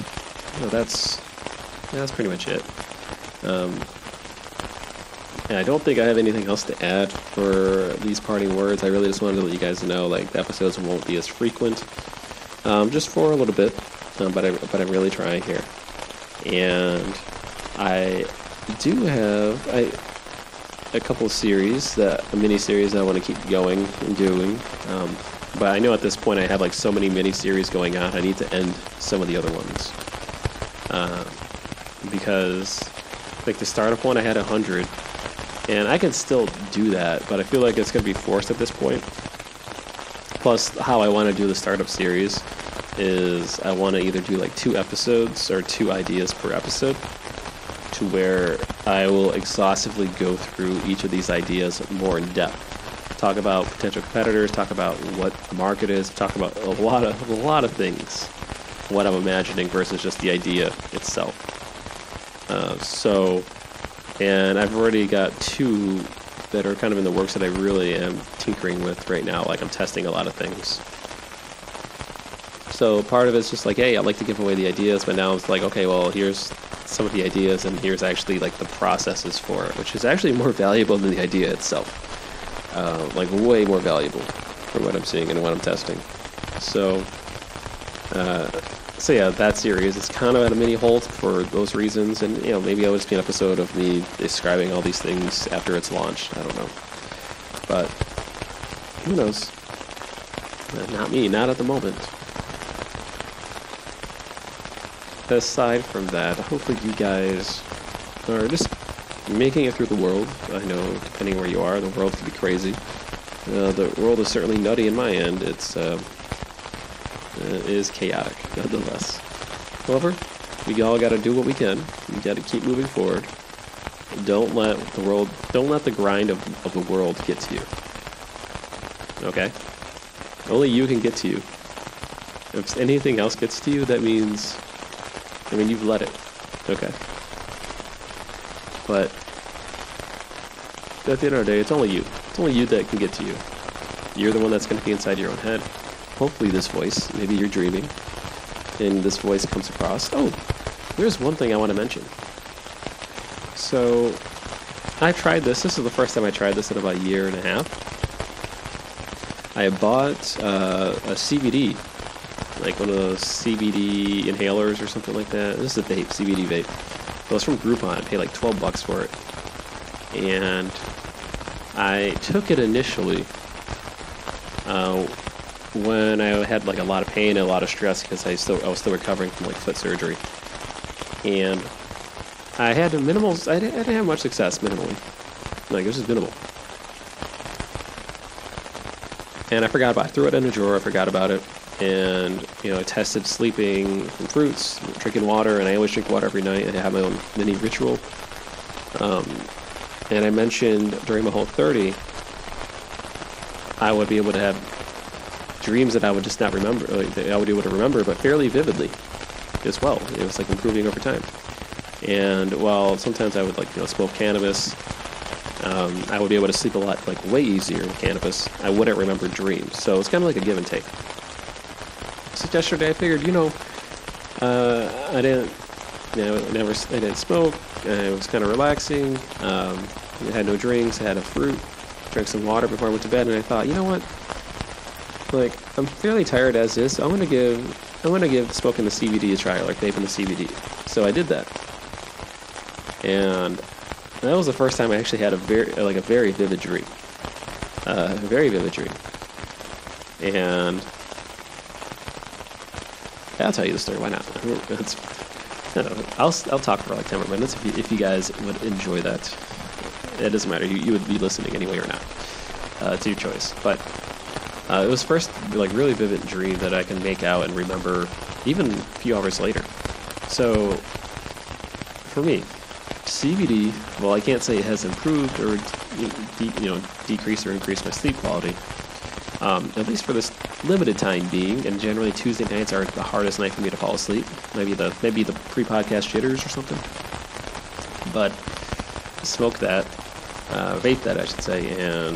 Speaker 1: you know, that's that's pretty much it. Um, and I don't think I have anything else to add for these parting words. I really just wanted to let you guys know, like, the episodes won't be as frequent, um, just for a little bit, um, but, I, but I'm really trying here. And I do have I, a couple series, that a mini series I want to keep going and doing. Um, but I know at this point I have like so many mini series going on, I need to end some of the other ones. Uh, because, like, the startup one, I had 100 and I can still do that, but I feel like it's going to be forced at this point. Plus, how I want to do the startup series is I want to either do like two episodes or two ideas per episode to where I will exhaustively go through each of these ideas more in depth. Talk about potential competitors, talk about what the market is, talk about a lot of a lot of things, what I'm imagining versus just the idea itself. Uh, so and I've already got two that are kind of in the works that I really am tinkering with right now. Like I'm testing a lot of things. So part of it's just like, hey, I like to give away the ideas, but now it's like, okay, well, here's some of the ideas, and here's actually like the processes for it, which is actually more valuable than the idea itself. Uh, like way more valuable from what I'm seeing and what I'm testing. So uh, so yeah, that series is kind of at a mini halt for those reasons, and you know maybe it'll just be an episode of me describing all these things after it's launched. I don't know, but who knows? Not me, not at the moment. Aside from that, hopefully you guys are just making it through the world. I know, depending where you are, the world can be crazy. Uh, the world is certainly nutty in my end. It's uh, is chaotic, nonetheless. However, we all got to do what we can. We got to keep moving forward. Don't let the world, don't let the grind of, of the world get to you. Okay? Only you can get to you. If anything else gets to you, that means, I mean, you've let it. Okay? But at the end of the day, it's only you. It's only you that can get to you. You're the one that's going to be inside your own head hopefully this voice, maybe you're dreaming, and this voice comes across. Oh, there's one thing I want to mention. So, I tried this. This is the first time I tried this in about a year and a half. I bought uh, a CBD, like one of those CBD inhalers or something like that. This is a vape, CBD vape. It was from Groupon. I paid like 12 bucks for it. And I took it initially uh, when I had like a lot of pain and a lot of stress because I still I was still recovering from like foot surgery, and I had minimal. I didn't, I didn't have much success minimally. Like it was just minimal. And I forgot about it. I threw it in a drawer. I forgot about it. And, you know, I tested sleeping from fruits, drinking water, and I always drink water every night. and I have my own mini ritual. Um, and I mentioned during my whole 30, I would be able to have dreams that I would just not remember, like, that I would be able to remember, but fairly vividly as well. It was like improving over time. And while sometimes I would like you know smoke cannabis, um, I would be able to sleep a lot, like way easier in cannabis. I wouldn't remember dreams. So it's kind of like a give and take. So yesterday I figured, you know, uh, I didn't, you know, never, I didn't smoke. it was kind of relaxing. Um, I had no drinks. I had a fruit. Drank some water before I went to bed, and I thought, you know what? Like, I'm fairly tired as is. So I'm gonna give, I'm gonna give smoking the CBD a try, like vaping the CBD. So I did that, and that was the first time I actually had a very, like a very vivid dream. Uh, a very vivid dream, and I'll tell you the story. Why not? I'll I'll talk for like ten more minutes if you, if you guys would enjoy that. It doesn't matter. You, you would be listening anyway or not. Uh, it's your choice. But uh, it was first like really vivid dream that I can make out and remember even a few hours later. So for me, CBD. Well, I can't say it has improved or de- you know decreased or increased my sleep quality. Um, at least for this limited time being, and generally Tuesday nights are the hardest night for me to fall asleep. Maybe the maybe the pre-podcast jitters or something. But smoke that, uh, vape that I should say, and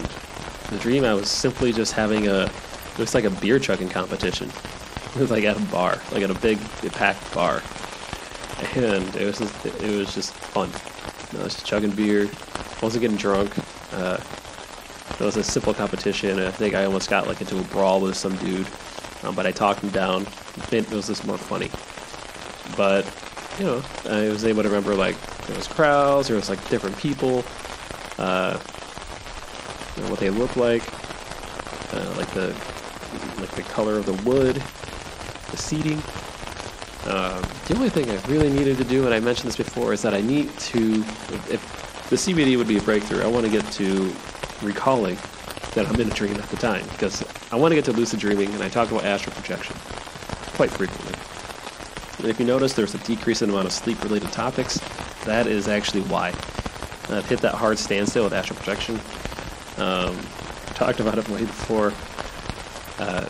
Speaker 1: the dream I was simply just having a looks like a beer chugging competition. Like at a bar, like at a big packed bar, and it was just, it was just fun. I was just chugging beer, wasn't getting drunk. Uh, it was a simple competition. and I think I almost got like into a brawl with some dude, um, but I talked him down. It was just more funny. But you know, I was able to remember like there was crowds, there was like different people, uh, you know, what they look like, uh, like the like the color of the wood, the seating. Um, the only thing I really needed to do, and I mentioned this before, is that I need to, if the CBD would be a breakthrough, I want to get to recalling that I'm in a dream at the time because I want to get to lucid dreaming and I talk about astral projection quite frequently. And if you notice, there's a decrease in the amount of sleep related topics. That is actually why. I've hit that hard standstill with astral projection. Um, talked about it way before. Uh,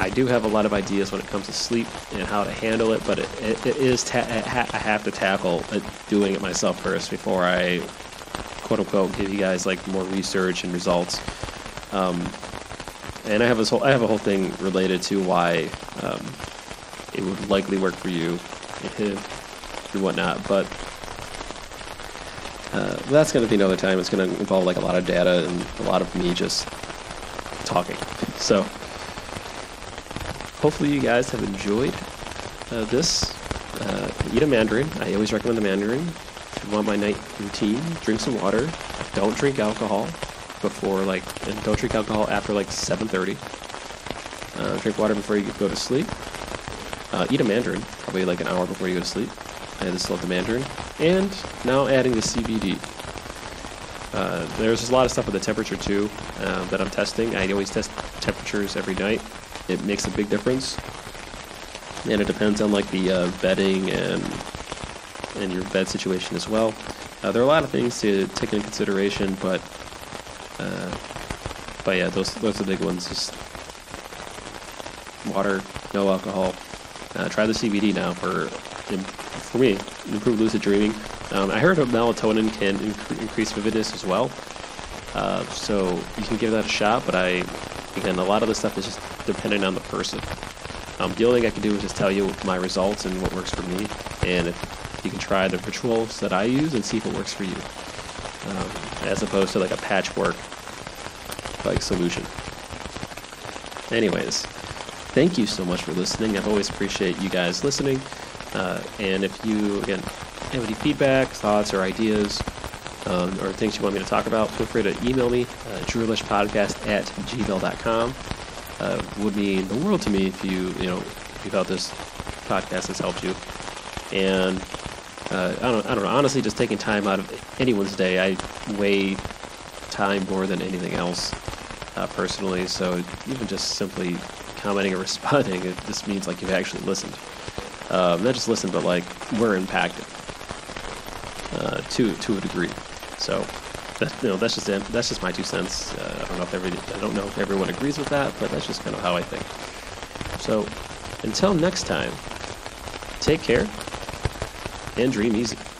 Speaker 1: I do have a lot of ideas when it comes to sleep and how to handle it, but it, it, it is ta- I have to tackle doing it myself first before I quote unquote give you guys like more research and results. Um, and I have this whole I have a whole thing related to why um, it would likely work for you and whatnot. But uh, that's going to be another time. It's going to involve like a lot of data and a lot of me just talking. So hopefully you guys have enjoyed uh, this. Uh, eat a mandarin. I always recommend the mandarin want my night routine, drink some water. Don't drink alcohol before like, and don't drink alcohol after like 7:30. Uh, drink water before you go to sleep. Uh, eat a mandarin, probably like an hour before you go to sleep. I just love the mandarin. And now adding the CBD. Uh, there's a lot of stuff with the temperature too uh, that I'm testing. I always test temperatures every night. It makes a big difference, and it depends on like the uh, bedding and and your bed situation as well. Uh, there are a lot of things to take into consideration, but uh, but yeah, those those are the big ones. Just water, no alcohol. Uh, try the CBD now for for me improve lucid dreaming. Um, I heard melatonin can inc- increase vividness as well, uh, so you can give that a shot. But I again, a lot of this stuff is just dependent on the person. Um, the only thing I can do is just tell you my results and what works for me, and if you can try the rituals that I use and see if it works for you, um, as opposed to like a patchwork like solution. Anyways, thank you so much for listening. I've always appreciate you guys listening. Uh, and if you again have any feedback, thoughts, or ideas, um, or things you want me to talk about, feel free to email me, uh, droolishpodcast at gmail.com. Uh, would mean the world to me if you, you know, if you felt this podcast has helped you. And uh, I don't, I don't know. Honestly, just taking time out of anyone's day, I weigh time more than anything else, uh, personally. So even just simply commenting or responding, it just means like you've actually listened. Um, not just listened, but like we're impacted uh, to to a degree. So that, you know, that's just that's just my two cents. Uh, I don't know if every I don't know if everyone agrees with that, but that's just kind of how I think. So until next time, take care and dream easy.